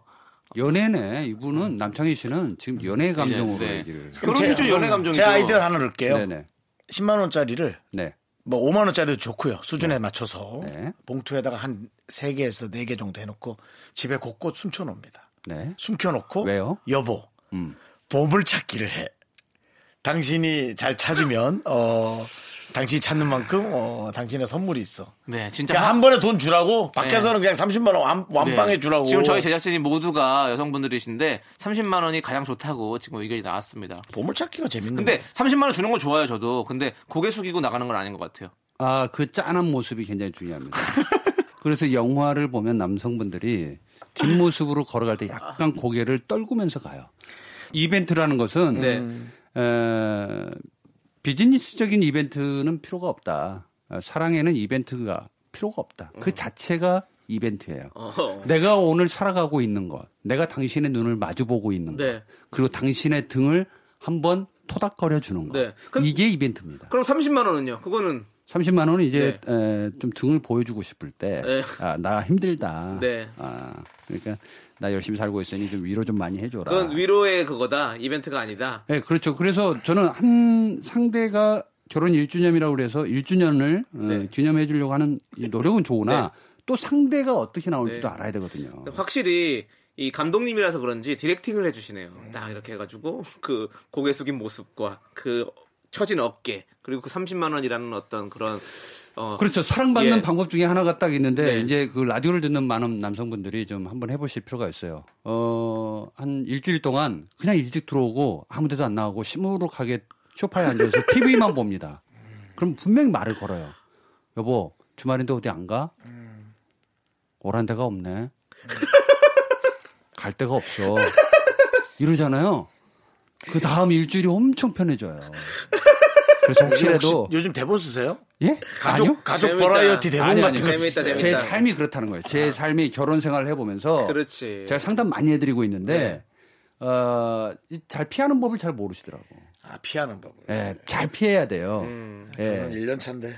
S4: 연애네 이분은 남창희 씨는 지금 연애 네, 감정으로 네, 네.
S1: 얘기를. 그럼 제, 연애 감정이죠. 제 아이디어 하나 넣을게요. 네네. 10만 원짜리를 네. 뭐 5만 원짜리도 좋고요. 수준에 네. 맞춰서 네. 봉투에다가 한 3개에서 4개 정도 해놓고 집에 곳곳 숨겨놓습니다. 네. 숨겨놓고 왜요? 여보 음. 보물찾기를 해. 당신이 잘 찾으면 어 당신이 찾는 만큼 어, 당신의 선물이 있어. 네, 진짜 그한 그러니까 번에 돈 주라고 밖에서는 네. 그냥 30만 원 완, 방해 네. 주라고.
S2: 지금 저희 제작진이 모두가 여성분들이신데 30만 원이 가장 좋다고 지금 의견이 나왔습니다.
S4: 보물찾기가 재밌는. 근데
S2: 30만 원 주는 거 좋아요, 저도. 근데 고개 숙이고 나가는 건 아닌 것 같아요.
S4: 아, 그 짠한 모습이 굉장히 중요합니다. 그래서 영화를 보면 남성분들이 뒷모습으로 걸어갈 때 약간 고개를 떨구면서 가요. 이벤트라는 것은 네. 에, 비즈니스적인 이벤트는 필요가 없다. 아, 사랑에는 이벤트가 필요가 없다. 그 어. 자체가 이벤트예요. 어 내가 오늘 살아가고 있는 것, 내가 당신의 눈을 마주보고 있는 것, 네. 그리고 당신의 등을 한번 토닥거려 주는 것. 네. 그럼, 이게 이벤트입니다.
S2: 그럼 30만 원은요? 그거는
S4: 30만 원은 이제 네. 에, 좀 등을 보여주고 싶을 때, 네. 아, 나 힘들다. 네. 아, 그러니까 나 열심히 살고 있으니 좀 위로 좀 많이 해줘라.
S2: 그건 위로의 그거다. 이벤트가 아니다.
S4: 네, 그렇죠. 그래서 저는 한 상대가 결혼 1주년이라고 그래서 1주년을 어, 네. 어, 기념해 주려고 하는 노력은 좋으나 네. 또 상대가 어떻게 나올지도 네. 알아야 되거든요.
S2: 확실히 이 감독님이라서 그런지 디렉팅을 해주시네요. 딱 이렇게 해가지고 그 고개 숙인 모습과 그 처진 어깨 그리고 그 30만 원이라는 어떤 그런 어
S4: 그렇죠 사랑받는 예. 방법 중에 하나가 딱 있는데 네. 이제 그 라디오를 듣는 많은 남성분들이 좀 한번 해보실 필요가 있어요. 어한 일주일 동안 그냥 일찍 들어오고 아무데도 안나오고 시무룩하게 쇼파에 앉아서 TV만 봅니다. 그럼 분명히 말을 걸어요. 여보 주말인데 어디 안 가? 오란 데가 없네. 갈 데가 없어. 이러잖아요. 그 다음 일주일이 엄청 편해져요.
S1: 그래서 혹시라도 요즘 대본 쓰세요?
S4: 예? 가족
S1: 아니요? 가족 재밌다. 버라이어티 대본 아니, 같은 거 재밌다, 재밌다. 제 삶이 그렇다는 거예요. 제 아. 삶이 결혼 생활을 해보면서 그렇지. 제가 상담 많이 해드리고 있는데 네. 어잘 피하는 법을 잘 모르시더라고. 아 피하는 법을. 예, 네, 잘 피해야 돼요. 음, 예. 1년 차인데.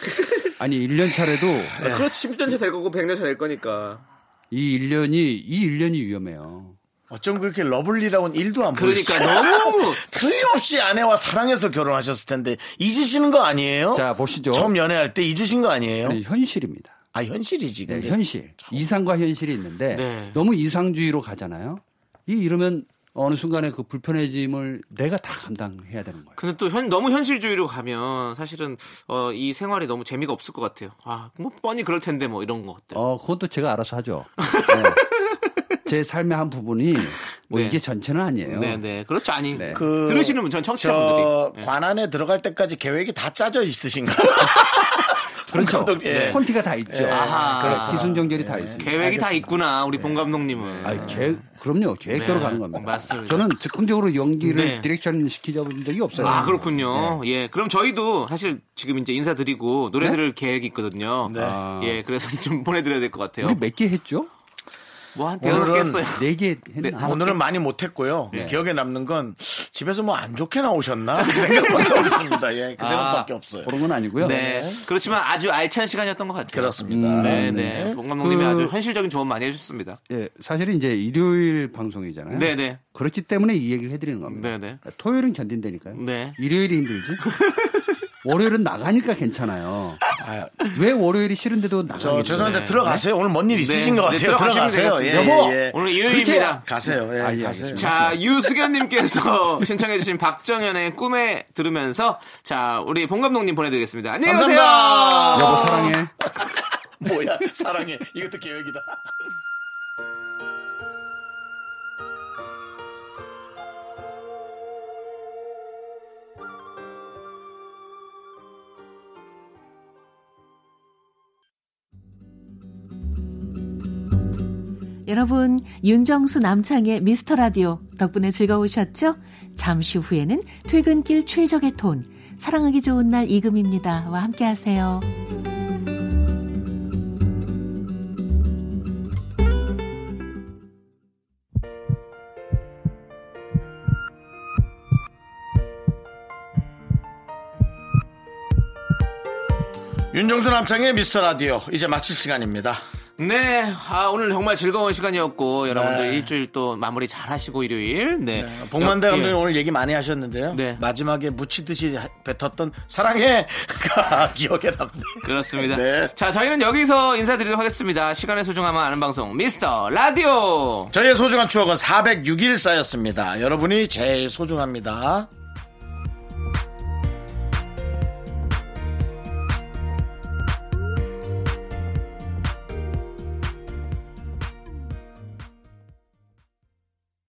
S1: 아니 1년 차래도 아, 그렇지 10년 차 될 거고 100년 차 될 거니까. 이 1년이 이 1년이 위험해요. 어쩜 그렇게 러블리라고는 일도 안 그러니까 보였어요. 너무 틀림없이 아내와 사랑해서 결혼하셨을 텐데 잊으시는 거 아니에요? 자 보시죠. 처음 연애할 때 잊으신 거 아니에요? 아 현실입니다. 아 현실이지. 네, 현실. 참. 이상과 현실이 있는데 네. 너무 이상주의로 가잖아요. 이 이러면 어느 순간에 그 불편해짐을 내가 다 감당해야 되는 거예요. 근데 또 현, 너무 현실주의로 가면 사실은 어, 이 생활이 너무 재미가 없을 것 같아요. 아, 뭐 뻔히 그럴 텐데 뭐 이런 것들. 어, 그것도 제가 알아서 하죠. 네. 제 삶의 한 부분이 뭐 네. 이게 전체는 아니에요. 네, 네. 그렇죠. 아니. 네. 그 들으시는 분, 전 청취자분들이. 네. 관안에 들어갈 때까지 계획이 다 짜져 있으신가요? 그렇죠. 네. 콘티가 다 있죠. 예. 아하. 그렇죠. 기승전결이 다 네. 있습니다. 계획이 알겠습니다. 다 있구나, 우리 봉 감독님은. 아, 계획, 그럼요. 계획대로 가는 겁니다. 맞습니다. 저는 즉흥적으로 연기를 디렉션 시키자본 적이 없어요. 아, 그렇군요. 예. 그럼 저희도 사실 지금 이제 인사드리고 노래 들을 계획이 있거든요. 네. 아. 예. 그래서 좀 보내드려야 될 것 같아요. 우리 몇개 했죠? 뭐한 대여섯 어요 네개 네, 네 오늘은 많이 못했고요. 네. 기억에 남는 건 집에서 뭐 안 좋게 나오셨나 그 생각밖에 없습니다. 예, 그 아, 생각밖에 없어요. 그런 건 아니고요. 네. 네. 그렇지만 아주 알찬 시간이었던 것 같아요. 그렇습니다. 음, 네, 네. 봉감독님이 네. 그, 아주 현실적인 조언 많이 해주셨습니다. 예, 사실은 이제 일요일 방송이잖아요. 네, 네. 그렇기 때문에 이 얘기를 해드리는 겁니다. 네, 네. 토요일은 견딘다니까요. 네. 일요일이 힘들지. 월요일은 나가니까 괜찮아요. 아, 왜 월요일이 싫은데도 나가요? 죄송한데 들어가세요. 네? 오늘 뭔 일 있으신 네, 것 같아요. 네, 들어가세요. 네. 네, 예, 여보, 예, 예. 오늘 일요일입니다. 가세요. 예, 아, 예, 가세요. 자, 유수견님께서 네. 신청해주신 박정현의 꿈에 들으면서 자, 우리 봉 감독님 보내드리겠습니다. 안녕히 계세요. 여보 사랑해. 뭐야 사랑해. 이것도 계획이다. 여러분, 윤정수 남창의 미스터 라디오 덕분에 즐거우셨죠? 잠시 후에는 퇴근길 최적의 톤, 사랑하기 좋은 날 이금입니다. 와 함께 하세요. 윤정수 남창의 미스터 라디오 이제 마칠 시간입니다. 네, 아, 오늘 정말 즐거운 시간이었고 여러분들 네. 일주일 또 마무리 잘 하시고 일요일. 네. 네. 복만대 감독님 예. 오늘 얘기 많이 하셨는데요. 네. 마지막에 묻히듯이 뱉었던 사랑해가 기억에 남네. 그렇습니다. 네. 자, 저희는 여기서 인사드리도록 하겠습니다. 시간의 소중함을 아는 방송 미스터 라디오. 저희의 소중한 추억은 406일 쌓였습니다. 여러분이 제일 소중합니다.